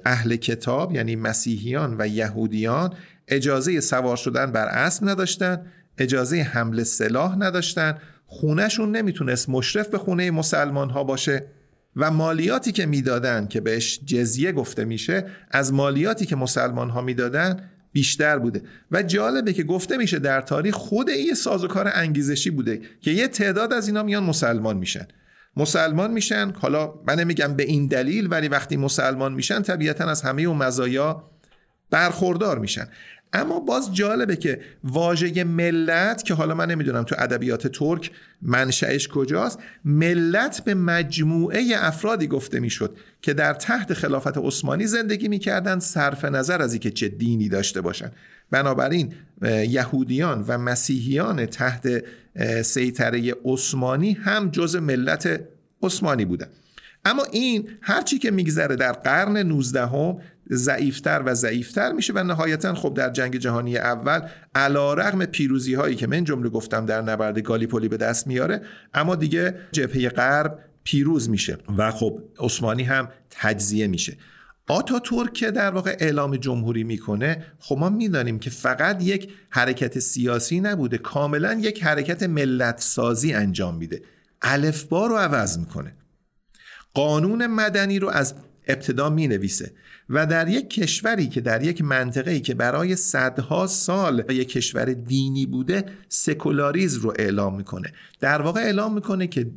اهل کتاب یعنی مسیحیان و یهودیان اجازه سوار شدن بر اسب نداشتن اجازه حمل سلاح نداشتن. خونهشون نمی‌تونست مشرف به خونه مسلمان ها باشه. و مالیاتی که می‌دادن که بهش جزیه گفته میشه از مالیاتی که مسلمان ها می‌دادن بیشتر بوده. و جالبه که گفته میشه در تاریخ خود این سازوکار انگیزشی بوده که یه تعداد از اینا میان مسلمان میشن. مسلمان میشن حالا من نمیگم به این دلیل ولی وقتی مسلمان میشن طبیعتا از همه اون مزایا برخوردار میشن. اما باز جالبه که واژه ملت که حالا من نمی‌دونم تو ادبیات ترک منشأش کجاست ملت به مجموعه افرادی گفته می‌شد که در تحت خلافت عثمانی زندگی می‌کردن صرف نظر از اینکه چه دینی داشته باشن. بنابراین یهودیان و مسیحیان تحت سیطره عثمانی هم جز ملت عثمانی بودن. اما این هرچی که میگذره در قرن 19 هم ضعیفتر و ضعیفتر میشه و نهایتا خب در جنگ جهانی اول علا رغم پیروزی هایی که من جمله گفتم در نبرد گالیپولی به دست میاره اما دیگه جبهه غرب پیروز میشه و خب عثمانی هم تجزیه میشه. آتا ترک که در واقع اعلام جمهوری می‌کنه خب ما می‌دانیم که فقط یک حرکت سیاسی نبوده کاملا یک حرکت ملت سازی انجام میده. الفبا رو عوض می‌کنه. قانون مدنی رو از ابتدا می نویسه و در یک کشوری که در یک منطقه‌ای که برای صدها سال یک کشور دینی بوده سکولاریزم رو اعلام می‌کنه. در واقع اعلام می‌کنه که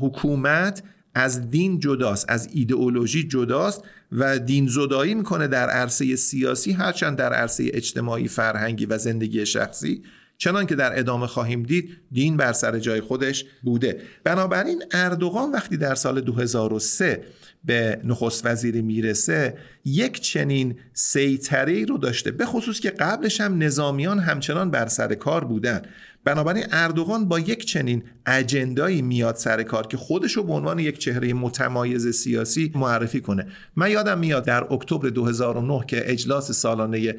حکومت از دین جداست از ایدئولوژی جداست و دین زدایی می‌کنه در عرصه سیاسی هرچند در عرصه اجتماعی فرهنگی و زندگی شخصی. چنان که در ادامه خواهیم دید دین بر سر جای خودش بوده. بنابراین اردوغان وقتی در سال 2003 به نخست وزیری می‌رسه یک چنین سیطری رو داشته به خصوص که قبلش هم نظامیان همچنان بر سر کار بودن. بنابراین اردوغان با یک چنین اجندایی میاد سر کار که خودش رو به عنوان یک چهره متمایز سیاسی معرفی کنه. من یادم میاد در اکتبر 2009 که اجلاس سالانه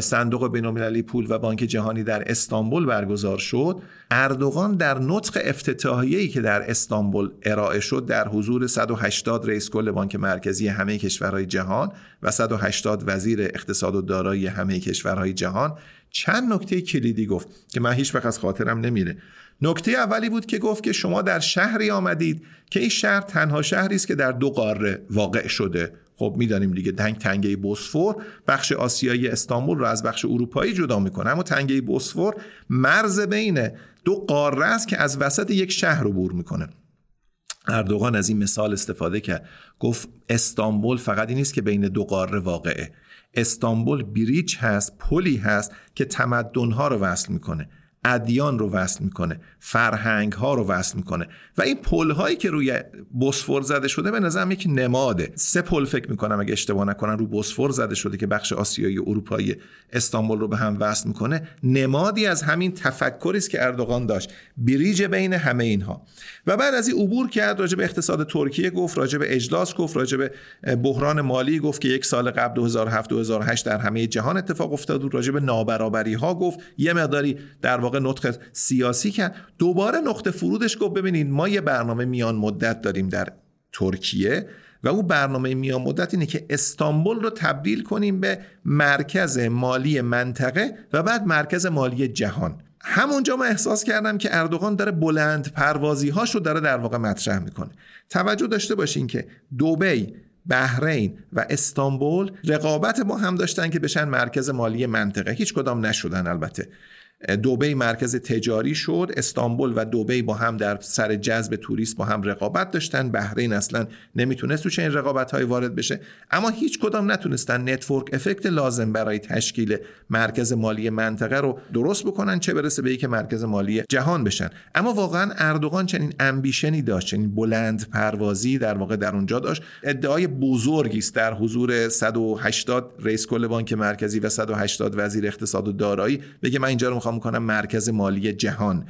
صندوق بینالمللی پول و بانک جهانی در استانبول برگزار شد. اردوغان در نطق افتتاحیه‌ای که در استانبول ارائه شد در حضور 180 رئیس کل بانک مرکزی همه کشورهای جهان و 180 وزیر اقتصاد و دارایی همه کشورهای جهان. چند نکته کلیدی گفت که من هیچ از خاطرم نمیره. نکته اولی بود که گفت که شما در شهری آمدید که این شهر تنها شهری است که در دو قاره واقع شده. خب می‌دانیم دیگه تنگ تنگه بوسفور بخش آسیایی استانبول رو از بخش اروپایی جدا می‌کنه. اما تنگه بوسفور مرز بین دو قاره است که از وسط یک شهر عبور می‌کنه. اردوغان از این مثال استفاده کرد. گفت استانبول فقط این نیست که بین دو قاره واقعه. استانبول بریج هست پلی هست که تمدنها رو وصل می‌کنه. ادیان رو وصل می‌کنه فرهنگ ها رو وصل می‌کنه و این پل هایی که روی بوسفور زده شده به نظرم یک نماده. سه پل فکر می‌کنم اگه اشتباه نکنم رو بوسفور زده شده که بخش آسیایی اروپایی استانبول رو به هم وصل می‌کنه. نمادی از همین تفکری است که اردوغان داشت. بریج بین همه اینها. و بعد از این عبور کرد راجع به اقتصاد ترکیه گفت راجع به اجلاس گفت راجع به بحران مالی گفت که یک سال قبل 2007 2008 در همه جهان اتفاق افتاد. راجع به نابرابری ها گفت. یه مقداری در واقع نطق سیاسی کرد. دوباره نقطه فرودش گفت ببینید ما یه برنامه میان مدت داریم در ترکیه و او برنامه میان مدت اینه که استانبول رو تبدیل کنیم به مرکز مالی منطقه و بعد مرکز مالی جهان. همونجا من احساس کردم که اردوغان داره بلند پروازی هاش داره در واقع مطرح می‌کنه. توجه داشته باشین که دوبی بحرین و استانبول رقابت با هم داشتن که بشن مرکز مالی منطقه. هیچ کدام نشدن البته. دوبی مرکز تجاری شد. استانبول و دوبی با هم در سر جذب توریست با هم رقابت داشتن. بحرین اصلا نمی‌تونست تو چنین رقابت های وارد بشه. اما هیچ کدام نتونستن network effect لازم برای تشکیل مرکز مالی منطقه رو درست بکنن چه برسه به که مرکز مالی جهان بشن. اما واقعا اردوغان چنین ambition ی داشت چنین بلند پروازی در واقع در اونجا داشت. ادعای بزرگی است در حضور 180 رئیس کل بانک مرکزی و 180 وزیر اقتصاد و دارایی. بگه من اینجا رو می‌کنم مرکز مالی جهان.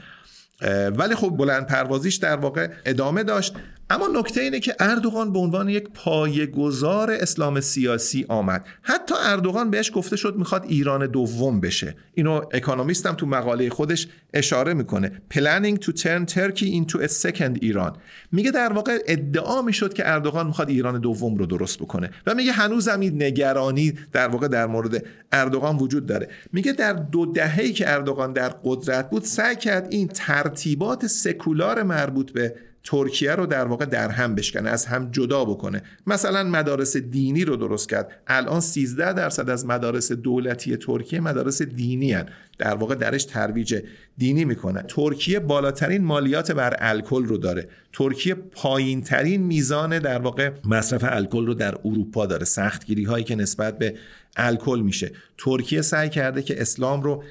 ولی خب بلند پروازیش در واقع ادامه داشت. اما نکته اینه که اردوغان به عنوان یک پایه‌گذار اسلام سیاسی آمد. حتی اردوغان بهش گفته شد می‌خواد ایران دوم بشه. اینو اکونومیست هم تو مقاله خودش اشاره می‌کنه. Planning to turn Turkey into a second ایران میگه در واقع ادعا می‌شد که اردوغان می‌خواد ایران دوم رو درست بکنه. و میگه هنوز این نگرانی در واقع در مورد اردوغان وجود داره. میگه در دو دهه‌ای که اردوغان در قدرت بود سعی کرد این ترتیبات سکولار مربوط به ترکیه رو در واقع در هم بشکنه از هم جدا بکنه. مثلا مدارس دینی رو درست کرد. الان 13 درصد از مدارس دولتی ترکیه مدارس دینی هن. در واقع درش ترویج دینی می‌کنه. ترکیه بالاترین مالیات بر الکل رو داره. ترکیه پایین ترین میزان در واقع مصرف الکل رو در اروپا داره. سختگیری هایی که نسبت به الکل میشه. ترکیه سعی کرده که اسلام رو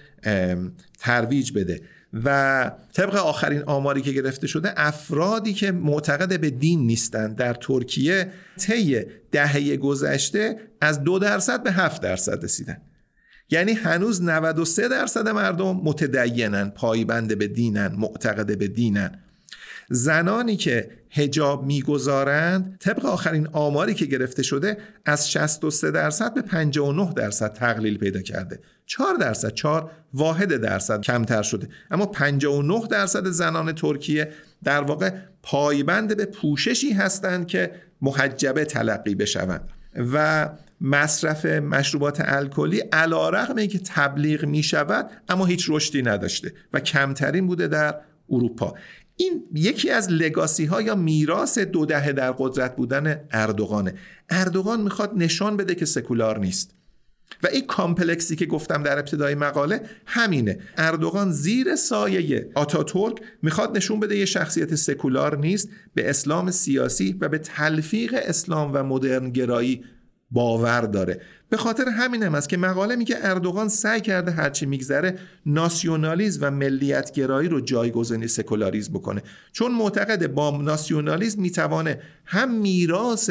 ترویج بده. و طبق آخرین آماری که گرفته شده افرادی که معتقد به دین نیستند در ترکیه طی دهه گذشته از دو درصد به هفت درصد رسیدن. یعنی هنوز 93 درصد مردم متدینن پایبند به دینن معتقد به دینن. زنانی که هجاب می‌گذارند طبق آخرین آماری که گرفته شده از 63 درصد به 59 درصد تقلیل پیدا کرده. 4 درصد 4 واحد درصد کمتر شده. اما 59 درصد زنان ترکیه در واقع پایبند به پوششی هستند که محجبه تلقی بشوند. و مصرف مشروبات الکلی علا رقم که تبلیغ می شود اما هیچ رشدی نداشته و کمترین بوده در اروپا. این یکی از لگاسی ها یا میراث دو دهه در قدرت بودن اردوغانه. اردوغان می‌خواد نشان بده که سکولار نیست. و این complex ی که گفتم در ابتدای مقاله همینه. اردوغان زیر سایه آتاتورک می‌خواد نشون بده یه شخصیت سکولار نیست به اسلام سیاسی و به تلفیق اسلام و مدرن گرایی باور داره. به خاطر همین است که مقاله میگه اردوغان سعی کرده هرچی میگذره ناسیونالیزم و ملیتگرایی رو جایگزینی سکولاریزم بکنه. چون معتقد با ناسیونالیزم می‌توانه هم میراث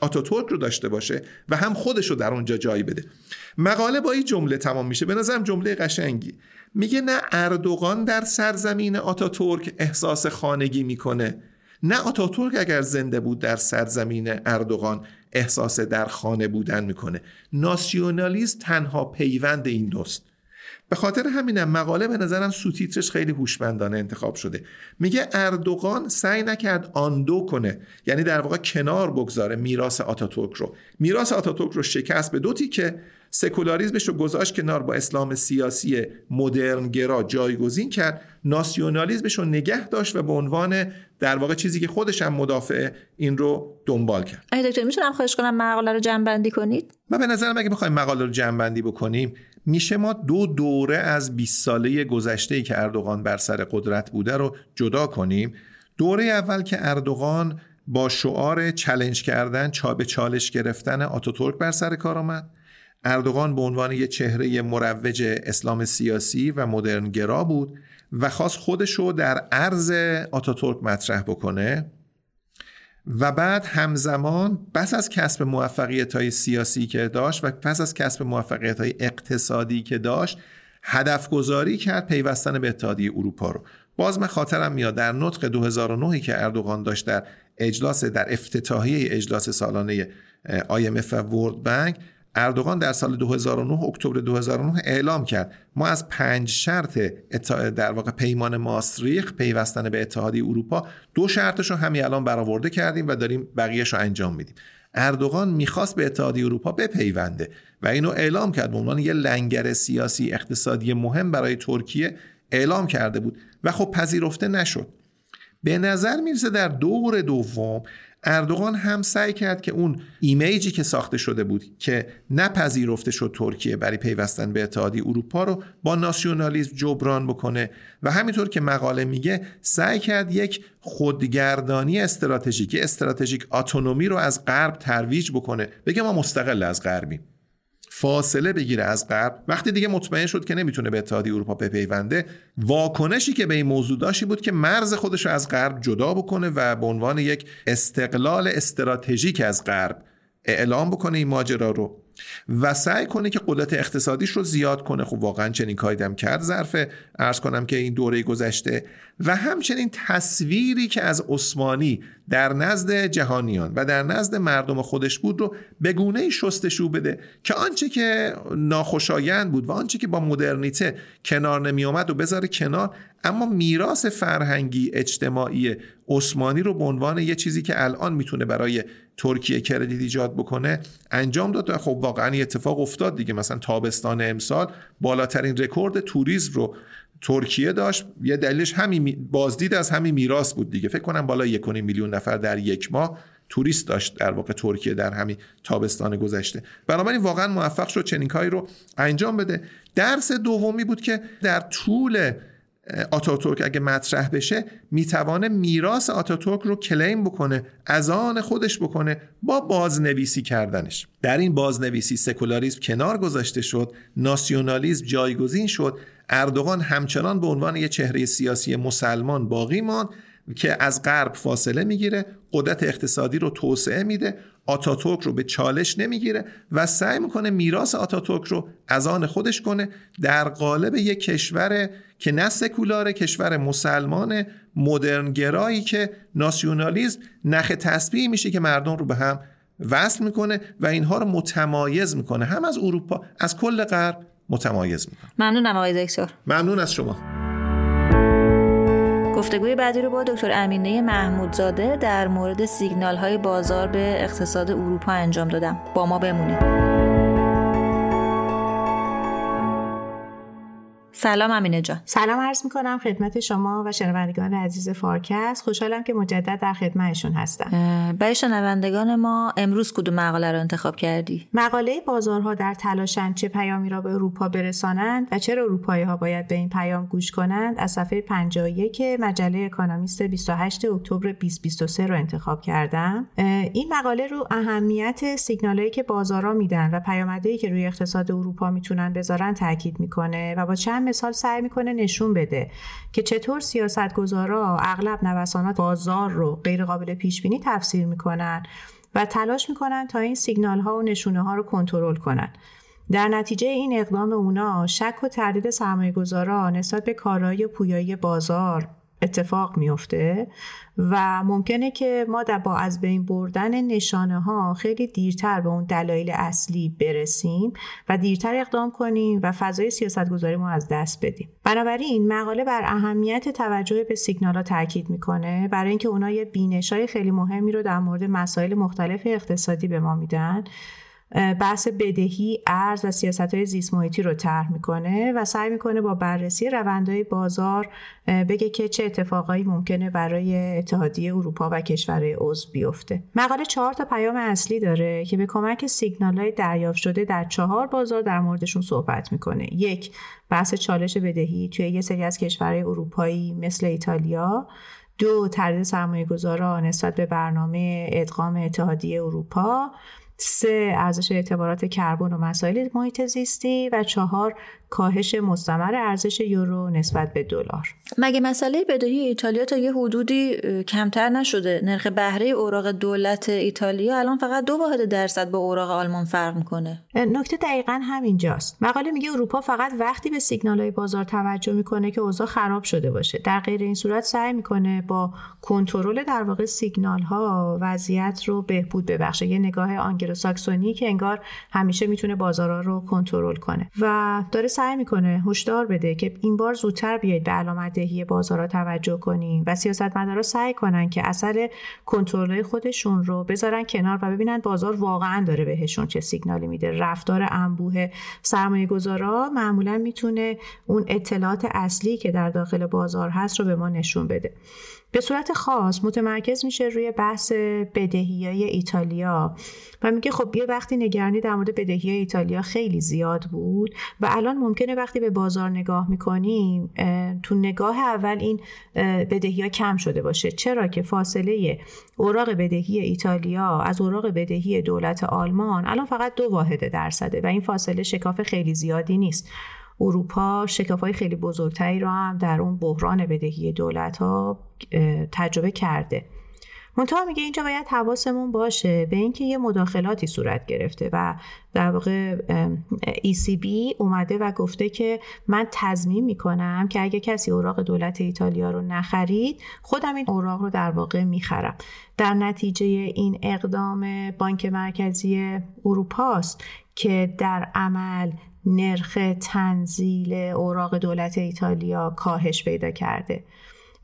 آتاتورک رو داشته باشه و هم خودش رو در اونجا جای بده. مقاله با این جمله تمام میشه. به نظرم جمله قشنگی. میگه نه اردوغان در سرزمین آتاتورک احساس خانگی می‌کنه. نه آتاتورک اگر زنده بود در سرزمین اردوغان احساس در خانه بودن می‌کنه. ناسیونالیسم تنها پیوند این دوست. به خاطر همینم مقاله به نظرم سوتیترش خیلی هوشمندانه انتخاب شده. میگه اردوغان سعی نکرد undo کنه یعنی در واقع کنار بگذاره میراث آتاتورک رو. میراث آتاتورک رو شکست به دو تیکه سکولاریزمش رو گذاشت کنار با اسلام سیاسی مدرن گرا جایگزین کرد ناسیونالیزمش رو نگه داشت و به عنوان در واقع چیزی که خودش هم مدافع این رو دنبال کرد. آقای دکتر می‌تونم خواهش کنم مقاله رو جمع بندی کنید؟ ما به نظرم اگه بخوایم مقاله رو جمع بندی بکنیم میشه ما دو دوره از 20 ساله گذشته که اردوغان بر سر قدرت بوده رو جدا کنیم. دوره اول که اردوغان با شعار چلنج کردن به چالش گرفتن آتاتورک بر سر کار آمد. اردوغان به عنوان یک چهره مروج اسلام سیاسی و مدرن گرا بود و خواست خودش رو در عرض آتاتورک مطرح بکنه. و بعد همزمان پس از کسب موفقیت های سیاسی که داشت و پس از کسب موفقیت های اقتصادی که داشت هدف گذاری کرد پیوستن به اتحادیه اروپا رو. باز من خاطرم میاد در نطق 2009 که اردوغان داشت در اجلاس در افتتاحیه اجلاس سالانه IMF و ورد بانک اردوغان در سال 2009 اکتبر 2009 اعلام کرد. ما از پنج شرط در واقع پیمان ماستریخ پیوستن به اتحادیه اروپا دو شرطش رو همین الان برآورده کردیم و داریم بقیهش رو انجام میدیم. اردوغان می‌خواست به اتحادیه اروپا بپیونده و اینو اعلام کرد. به عنوان یه لنگر سیاسی اقتصادی مهم برای ترکیه اعلام کرده بود و خب پذیرفته نشد. به نظر می‌رسه در دور دوم اردوغان هم سعی کرد که اون ایمیجی که ساخته شده بود که نپذیرفته شد ترکیه برای پیوستن به اتحادیه اروپا رو با ناسیونالیسم جبران بکنه. و همینطور که مقاله میگه سعی کرد یک خودگردانی استراتژیک استراتژیک اتونومی رو از غرب ترویج بکنه. بگه ما مستقل از غربیم. فاصله بگیره از غرب وقتی دیگه مطمئن شد که نمی‌تونه به اتحادیه اروپا بپیونده واکنشی که به این موضوع داشتی بود که مرز خودش رو از غرب جدا بکنه و به عنوان یک استقلال استراتژیک از غرب اعلام بکنه این ماجرا رو و سعی کنه که قدرت اقتصادیش رو زیاد کنه. خب واقعا چنین کاری کرد. ظرف ارز کنم که این دوره گذشته و همچنین تصویری که از عثمانی در نزد جهانیان و در نزد مردم خودش بود رو به گونه شستشو بده که آنچه که ناخوشایند بود و آنچه که با مدرنیته کنار نمی اومد و بذاره کنار. اما میراث فرهنگی اجتماعی عثمانی رو به عنوان یه چیزی که الان می‌تونه برای ترکیه کردیت ایجاد بکنه انجام داد. و خب واقعا اتفاق افتاد دیگه. مثلا تابستان امسال بالاترین رکورد توریسم رو ترکیه داشت. یه دلیلش همین بازدید از همین میراث بود دیگه. فکر کنم بالا یک میلیون نفر در یک ماه توریست داشت در واقع ترکیه در همین تابستان گذشته. بنابراین واقعا موفق شد چنین کاری رو انجام بده. درس دومی بود که در طول آتاتورک اگه مطرح بشه می‌توانه میراث آتاتورک رو claim بکنه از آن خودش بکنه با بازنویسی کردنش. در این بازنویسی سکولاریسم کنار گذاشته شد ناسیونالیسم جایگزین شد اردوغان همچنان به عنوان یه چهره سیاسی مسلمان باقی ماند که از غرب فاصله می‌گیره قدرت اقتصادی رو توسعه میده آتاتورک رو به چالش نمی‌گیره و سعی می‌کنه میراث آتاتورک رو از آن خودش کنه در قالب یک کشور که نه سکولار کشور مسلمان مدرنگرایی که ناسیونالیزم نخ تسبیح میشه که مردم رو به هم وصل می‌کنه و اینها رو متمایز می‌کنه. هم از اروپا از کل غرب متمایز می‌کنه. ممنونم آقای دکتر. ممنون از شما. گفتگوی بعدی رو با دکتر امینه محمودزاده در مورد سیگنال های بازار به اقتصاد اروپا انجام دادم. با ما بمونید. سلام امینه جان. سلام عرض می کنم خدمت شما و شنوندگان عزیز فارکست. خوشحالم که مجدد در خدمتشون هستم. برای شنوندگان ما امروز کدوم مقاله رو انتخاب کردی؟ مقاله بازارها در تلاشند چه پیامی را به اروپا برسانند و چرا اروپایی ها باید به این پیام گوش کنند از صفحه 51 مجله اکانومیست 28 اکتبر 2023 رو انتخاب کردم. این مقاله رو اهمیت سیگنالایی که بازارها میدن و پیامدهایی که روی اقتصاد اروپا می‌تونن بذارن تاکید می‌کنه و با چند مثال سعی می‌کنه نشون بده که چطور سیاستگزارا اغلب نوسانات بازار رو غیر قابل پیش بینی تفسیر می‌کنن و تلاش می‌کنن تا این سیگنال ها و نشونه ها رو کنترل کنن. در نتیجه این اقدام اونا شک و تردید سرمایه گذارا نسبت به کارایی پویایی بازار اتفاق میفته و ممکنه که ما در با از بین بردن نشانه ها خیلی دیرتر به اون دلایل اصلی برسیم و دیرتر اقدام کنیم و فضای سیاست گذاری ما از دست بدیم. بنابراین مقاله بر اهمیت توجه به سیگنال ها تاکید می‌کنه برای اینکه اونا یه بینش های خیلی مهمی رو در مورد مسائل مختلف اقتصادی به ما میدن. بحث بدهی ارز و سیاست های زیست محیطی رو طرح می‌کنه و سعی می‌کنه با بررسی روندهای بازار بگه که چه اتفاقایی ممکنه برای اتحادیه اروپا و کشورهای عضو بیفته. مقاله چهار تا پیام اصلی داره که به کمک سیگنال های دریافت شده در چهار بازار در موردشون صحبت می‌کنه. یک بحث چالش بدهی توی یه سری از کشورهای اروپایی مثل ایتالیا. دو تردید سرمایه گذاران نسبت به برنامه ادغام اتحادیه اروپا. سه ارزش اعتبارات کربن و مسائل محیط زیستی و چهار کاهش مستمر ارزش یورو نسبت به دلار. مگه مسئله بدهی ایتالیا تا یه حدودی کمتر نشده؟ نرخ بهره اوراق دولت ایتالیا الان فقط دو واحد درصد با اوراق آلمان فرق می‌کنه. نکته دقیقا همینجاست. مقاله میگه اروپا فقط وقتی به سیگنال های بازار توجه می‌کنه که اوضاع خراب شده باشه. در غیر این صورت سعی می‌کنه با کنترل در واقع سیگنال ها وضعیت رو بهبود ببخشه. یه نگاه آنگلوساکسونی که انگار همیشه می‌تونه بازارها رو کنترل کنه. و داره سعی می‌کنه هشدار بده که این بار زودتر بیاید به علامت دهی بازارها توجه کنیم و سیاستمدارا سعی کنن که اثر کنترل خودشون رو بذارن کنار و ببینن بازار واقعا داره بهشون چه سیگنالی میده. رفتار انبوه سرمایه گذارا معمولا می‌تونه اون اطلاعات اصلی که در داخل بازار هست رو به ما نشون بده. به صورت خاص متمرکز میشه روی بحث بدهی های ایتالیا و میگه خب یه وقتی نگرانی در مورد بدهی ایتالیا خیلی زیاد بود و الان ممکنه وقتی به بازار نگاه می‌کنیم تو نگاه اول این بدهی ها کم شده باشه. چرا که فاصله اوراق بدهی ایتالیا از اوراق بدهی دولت آلمان الان فقط دو واحد درصده و این فاصله شکاف خیلی زیادی نیست. اروپا های خیلی بزرگتری رو هم در اون بحران بدهی دولت ها تجربه کرده. منتها میگه اینجا باید حواسمون باشه به اینکه یه مداخلاتی صورت گرفته و در واقع ECB اومده و گفته که من تضمین می‌کنم که اگه کسی اوراق دولت ایتالیا رو نخرید خودم این اوراق رو در واقع می‌خرم. در نتیجه این اقدام بانک مرکزی اروپاست که در عمل نرخ تنزیل اوراق دولت ایتالیا کاهش پیدا کرده.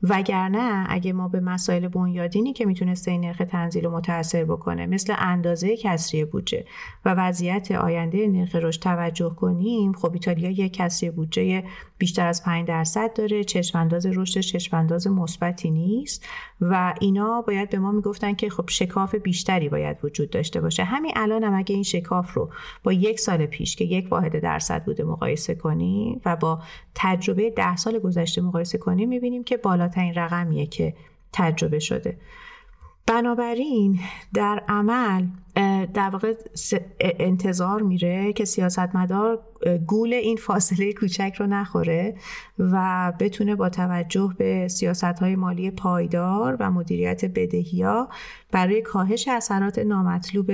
وگرنه اگه ما به مسائل بنیادینی که می‌تونسته این نرخ تنزیل رو متاثر بکنه مثل اندازه کسری بودجه و وضعیت آینده نرخ رشد توجه کنیم خب ایتالیا یک کسری بودجه بیشتر از 5 درصد داره چشمانداز رشدش چشمانداز مثبتی نیست و اینا باید به ما می‌گفتن که خب شکاف بیشتری باید وجود داشته باشه. همین الان هم اگه این شکاف رو با یک سال پیش که یک واحد درصد بوده مقایسه کنیم و با تجربه ده سال گذشته مقایسه کنیم می‌بینیم که بالاترین رقمیه که تجربه شده. بنابراین در عمل در واقع انتظار میره که سیاستمدار گول این فاصله کوچک رو نخوره و بتونه با توجه به سیاست های مالی پایدار و مدیریت بدهی ها برای کاهش اثرات نامطلوب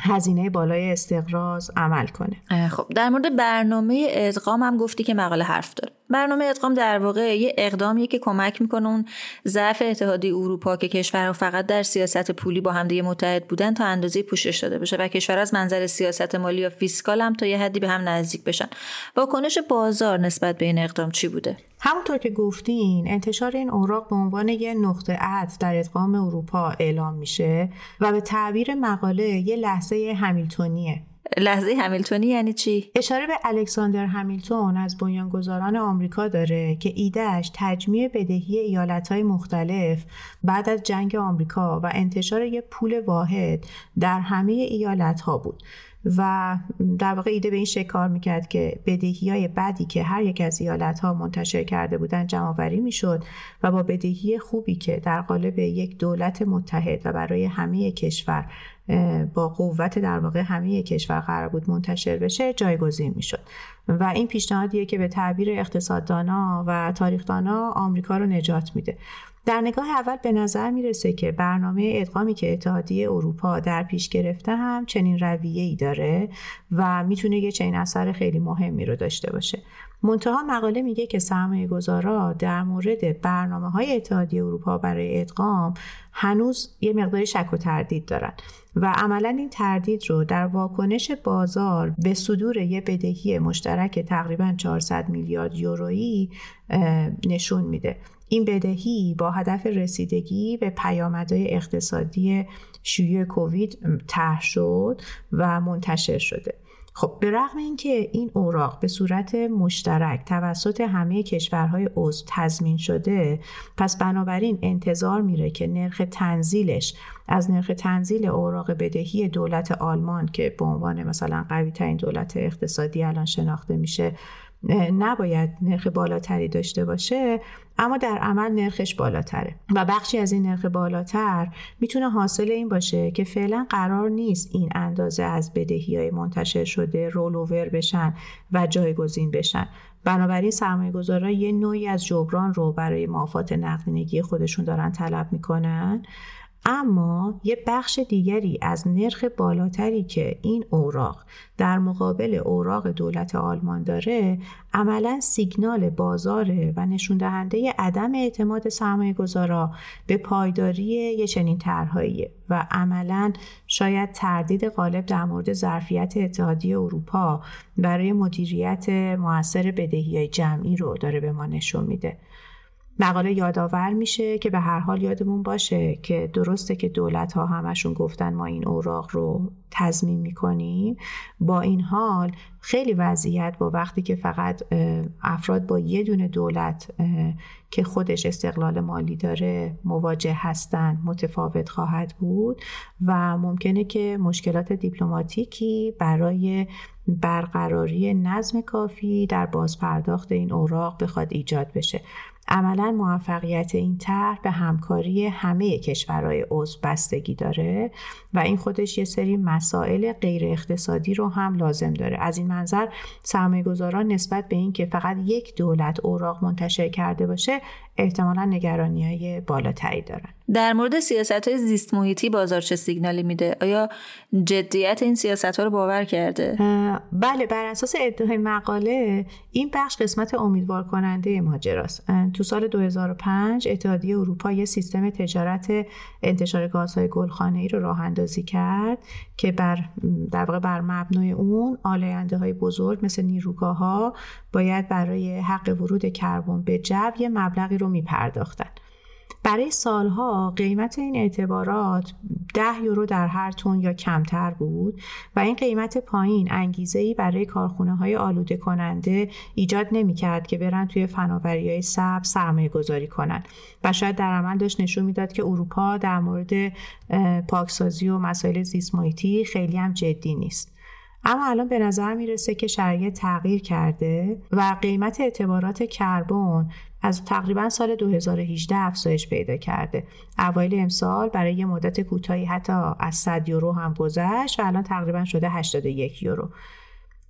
هزینه بالای استقراض عمل کنه. خب در مورد برنامه ادغام هم گفتی که مقاله حرف داره. برنامه ادغام در واقع یه اقدامیه که کمک می‌کنه اون ضعف اتحادیه اروپا که کشورها فقط در سیاست پولی با همدیگه متحد بودن تا اندازه‌ای پوشش داده بشه و کشور از منظر سیاست مالی یا fiscal هم تا یه حدی به هم نزدیک بشن. واکنش بازار نسبت به این اقدام چی بوده؟ همونطور که گفتین انتشار این اوراق به عنوان یه نقطه عطف در ادغام اروپا اعلام میشه و به تعبیر مقاله یه لحظه همیلتونیه لحظه همیلتونی یعنی چی؟ اشاره به الکساندر همیلتون از بنیانگذاران آمریکا داره که ایدهش تجمیع بدهی ایالتهای مختلف بعد از جنگ آمریکا و انتشار یک پول واحد در همه ایالتها بود و در واقع ایده به این شکل کار می‌کرد که بدهی های بدی که هر یک از ایالت ها منتشر کرده بودن جمع آوری می‌شد و با بدهی خوبی که در قالب یک دولت متحد و برای همه کشور با قوت در واقع همه کشور قرار بود منتشر بشه جایگزین می‌شد. و این پیشنهادیه که به تعبیر اقتصاددانا و تاریخدانا آمریکا رو نجات میده. در نگاه اول به نظر می‌رسه که برنامه ادغامی که اتحادیه اروپا در پیش گرفته هم چنین رویه ای داره و می‌تونه یه چنین اثر خیلی مهمی رو داشته باشه. منتها مقاله میگه که سرمایه گذارا در مورد برنامه های اتحادیه اروپا برای ادغام هنوز یه مقداری شک و تردید دارن و عملا این تردید رو در واکنش بازار به صدور یه بدهی مشترک تقریبا 400 میلیارد یورویی نشون میده. این بدهی با هدف رسیدگی به پیامدهای اقتصادی شیوع کووید طرح شد و منتشر شده. خب به رغم اینکه این اوراق به صورت مشترک توسط همه کشورهای عضو تضمین شده پس بنابراین انتظار میره که نرخ تنزیلش از نرخ تنزیل اوراق بدهی دولت آلمان که به عنوان مثلا قوی ترین دولت اقتصادی الان شناخته میشه نباید نرخ بالاتری داشته باشه اما در عمل نرخش بالاتره. و بخشی از این نرخ بالاتر می‌تونه حاصل این باشه که فعلا قرار نیست این اندازه از بدهی های منتشر شده رول بشن و جایگزین بشن. بنابراین سرمایه گذارا یه نوعی از جبران رو برای معافات نقدینگی خودشون دارن طلب می‌کنن. اما یه بخش دیگری از نرخ بالاتری که این اوراق در مقابل اوراق دولت آلمان داره عملا سیگنال بازاره و نشون دهنده عدم اعتماد سرمایه گذارا به پایداری یه چنین طرحهاییه و عملا شاید تردید غالب در مورد ظرفیت اتحادیه اروپا برای مدیریت موثر بدهی جمعی رو داره به ما نشون میده. مقاله یادآور میشه که به هر حال یادمون باشه که درسته که دولت ها همشون گفتن ما این اوراق رو تضمین می‌کنیم. با این حال خیلی وضعیت با وقتی که فقط افراد با یه دونه دولت که خودش استقلال مالی داره مواجه هستند متفاوت خواهد بود و ممکنه که مشکلات دیپلماتیکی برای برقراری نظم کافی در بازپرداخت این اوراق بخواد ایجاد بشه. عملا موفقیت این طرح به همکاری همه کشورهای عضو بستگی داره و این خودش یه سری مسائل غیر اقتصادی رو هم لازم داره از این منظر سرمایه گذاران نسبت به اینکه فقط یک دولت اوراق منتشر کرده باشه احتمالا نگرانی های بالاتری دارن در مورد سیاست های زیست محیطی بازار چه سیگنالی میده؟ آیا جدیت این سیاست ها رو باور کرده؟ بله بر اساس ادعای مقاله این بخش قسمت امیدوار کننده ماجراست تو سال 2005 اتحادیه اروپا یه سیستم تجارت انتشار گازهای گلخانه ای رو راه اندازی کرد که بر در واقع بر مبنای اون آلاینده های بزرگ مثل نیروگاهها باید برای حق ورود کربن به جو یه مبلغی رو میپرداختن. برای سالها قیمت این اعتبارات 10 یورو در هر تن یا کمتر بود و این قیمت پایین انگیزه ای برای کارخونه های آلوده کننده ایجاد نمی کرد که برن توی فناوری های سبز سرمایه گذاری کنن. و شاید در عمل داشت نشون می‌داد که اروپا در مورد پاکسازی و مسائل زیست خیلی هم جدی نیست. اما الان به نظر می‌رسه که شرایط تغییر کرده و قیمت اعتبارات کربن از تقریبا سال 2018 افزایش پیدا کرده. اوایل امسال برای یه مدت کوتاهی حتی از 100 یورو هم گذشت و الان تقریبا شده 81 یورو.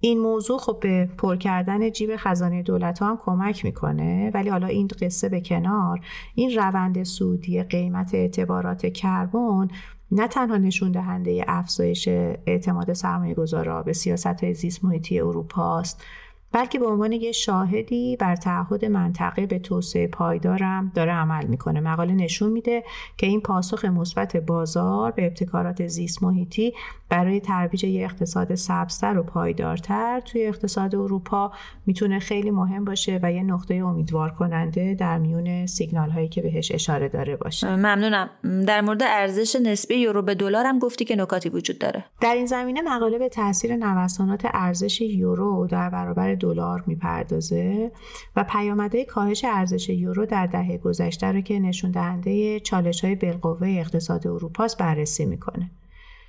این موضوع خب به پر کردن جیب خزانه دولت ها هم کمک می‌کنه ولی حالا این قصه به کنار. این روند سودی قیمت اعتبارات کربن نه تنها نشون دهنده افزایش اعتماد سرمایه گذارا به سیاست های زیست محیطی اروپاست بلکه به عنوان یه شاهدی بر تعهد منطقه به توسعه پایدارم داره عمل می‌کنه. مقاله نشون میده که این پاسخ مثبت بازار به ابتکارات زیست محیطی برای ترویج یه اقتصاد سبزتر و پایدارتر توی اقتصاد اروپا می‌تونه خیلی مهم باشه و یه نقطه امیدوار کننده در میون سیگنال هایی که بهش اشاره داره باشه. ممنونم. در مورد ارزش نسبی یورو به دلار هم گفتی که نکاتی وجود داره. در این زمینه مقاله به تاثیر نوسانات ارزش یورو در برابر دلار می‌پردازه و پیامدهای کاهش ارزش یورو در دهه گذشته رو که نشون دهنده چالش های بالقوه اقتصاد اروپاست بررسی می‌کنه.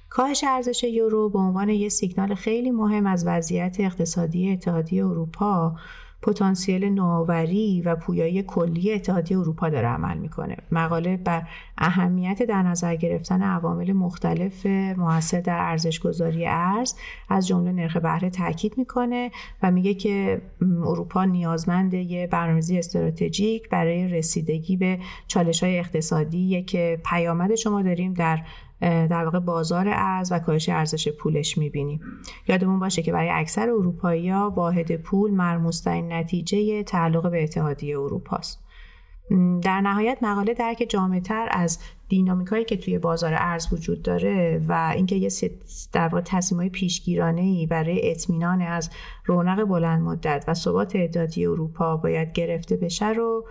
کاهش ارزش یورو به عنوان یک سیگنال خیلی مهم از وضعیت اقتصادی اتحادیه اروپا پتانسیل نوآوری و پویایی کلی اتحادیه اروپا داره عمل می‌کنه. مقاله بر اهمیت در نظر گرفتن عوامل مختلف موثر در ارزش گذاری ارز از جمله نرخ بهره تاکید می‌کنه و میگه که اروپا نیازمند یه برنامه‌ریزی استراتژیک برای رسیدگی به چالش های اقتصادی که پیامد شما داریم در در واقع بازار ارز و کاهش ارزش پولش می‌بینیم. یادمون باشه که برای اکثر اروپایی ها واحد پول مرموزترین نتیجه تعلق به اتحادیه اروپاست در نهایت مقاله درک جامعتر از دینامیک هایی که توی بازار ارز وجود داره و اینکه یه در واقع تصمیم های پیشگیرانه ای برای اطمینان از رونق بلند مدت و ثبات اتحادیه اروپا باید گرفته بشه رو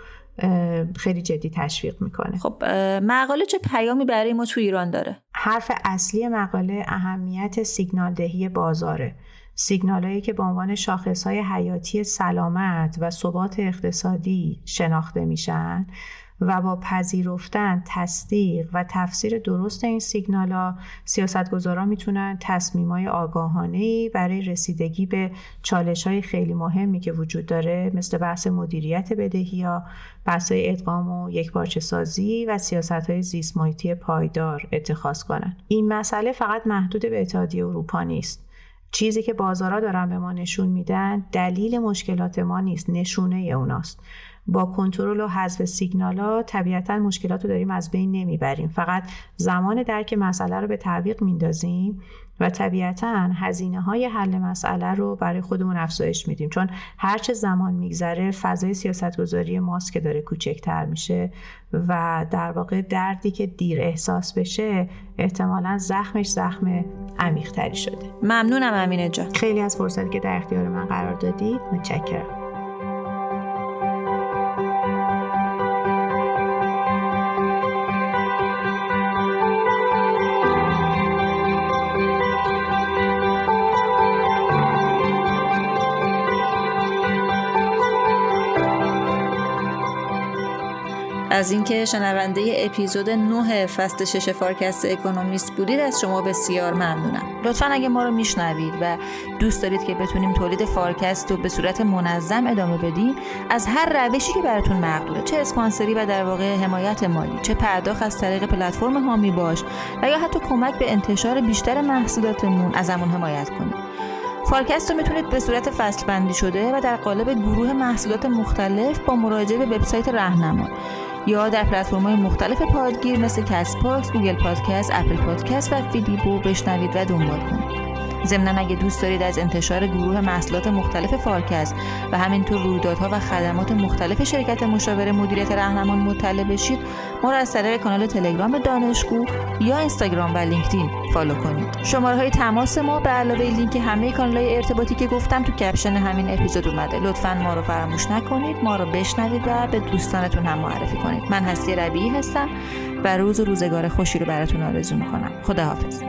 خیلی جدی تشویق می‌کنه. خب مقاله چه پیامی برای ما تو ایران داره؟ حرف اصلی مقاله اهمیت سیگنال دهی بازاره. سیگنال که به عنوان شاخص های حیاتی سلامت و ثبات اقتصادی شناخته میشن. و با پذیرفتن تصدیق و تفسیر درست این سیگنال ها سیاستگزاران می‌تونن تصمیم های آگاهانه برای رسیدگی به چالش های خیلی مهمی که وجود داره مثل بحث مدیریت بدهی ها بحث های ادغام و یک سازی و سیاست های زیست پایدار اتخاذ کنن. این مسئله فقط محدود به اتحادیه اروپا نیست. چیزی که بازارها دارن به ما نشون میدن دلیل مشکلات ما نیست نشونه اوناست. با کنترل و حذف سیگنالا طبیعتا مشکلات رو داریم از بین نمی‌بریم. فقط زمان درک مسئله رو به تعویق میندازیم و طبیعتا هزینه های حل مسئله رو برای خودمون افزایش میدیم. چون هرچه زمان میگذره فضای سیاستگذاری ماست که داره کوچکتر میشه و در واقع دردی که دیر احساس بشه احتمالا زخمش زخم عمیقتری شده. ممنونم امینه جان. خیلی از فرصتی که در اختیار من قرار دادید. متشکرم. از اینکه شنونده اپیزود 9 فصل 6 فارکست اکونومیست بودید از شما بسیار ممنونم. لطفا اگه ما رو میشنوید و دوست دارید که بتونیم تولید فارکست رو به صورت منظم ادامه بدیم از هر روشی که براتون مقدوره چه اسپانسری و در واقع حمایت مالی چه پرداخت از طریق پلتفرم حامی باش و یا حتی کمک به انتشار بیشتر محصولاتمون ازمون حمایت کنید. فارکست رو می‌تونید به صورت فصل بندی شده و در قالب گروه محصولات مختلف با مراجعه به وبسایت رهنما یا در پلتفرم مختلف پادگیر مثل کست باکس، گوگل پادکست، اپل پادکست و فیدیبو بشنوید و دنبال کنید. ضمنا اگه دوست دارید از انتشار گروه محصولات مختلف فارکست و همینطور رویدادها و خدمات مختلف شرکت مشاور مدیریت رهنمان مطلع بشید ما را از طریق کانال تلگرام دانشگو یا اینستاگرام و لینکدین follow کنید. شماره های تماس ما به علاوه لینک همه کانال های ارتباطی که گفتم تو caption همین اپیزود اومده. لطفا ما رو فراموش نکنید ما رو بشنوید و به دوستانتون هم معرفی کنید. من هستی ربیعی هستم و روز و روزگار خوشی رو براتون آرزو می‌کنم. خداحافظ.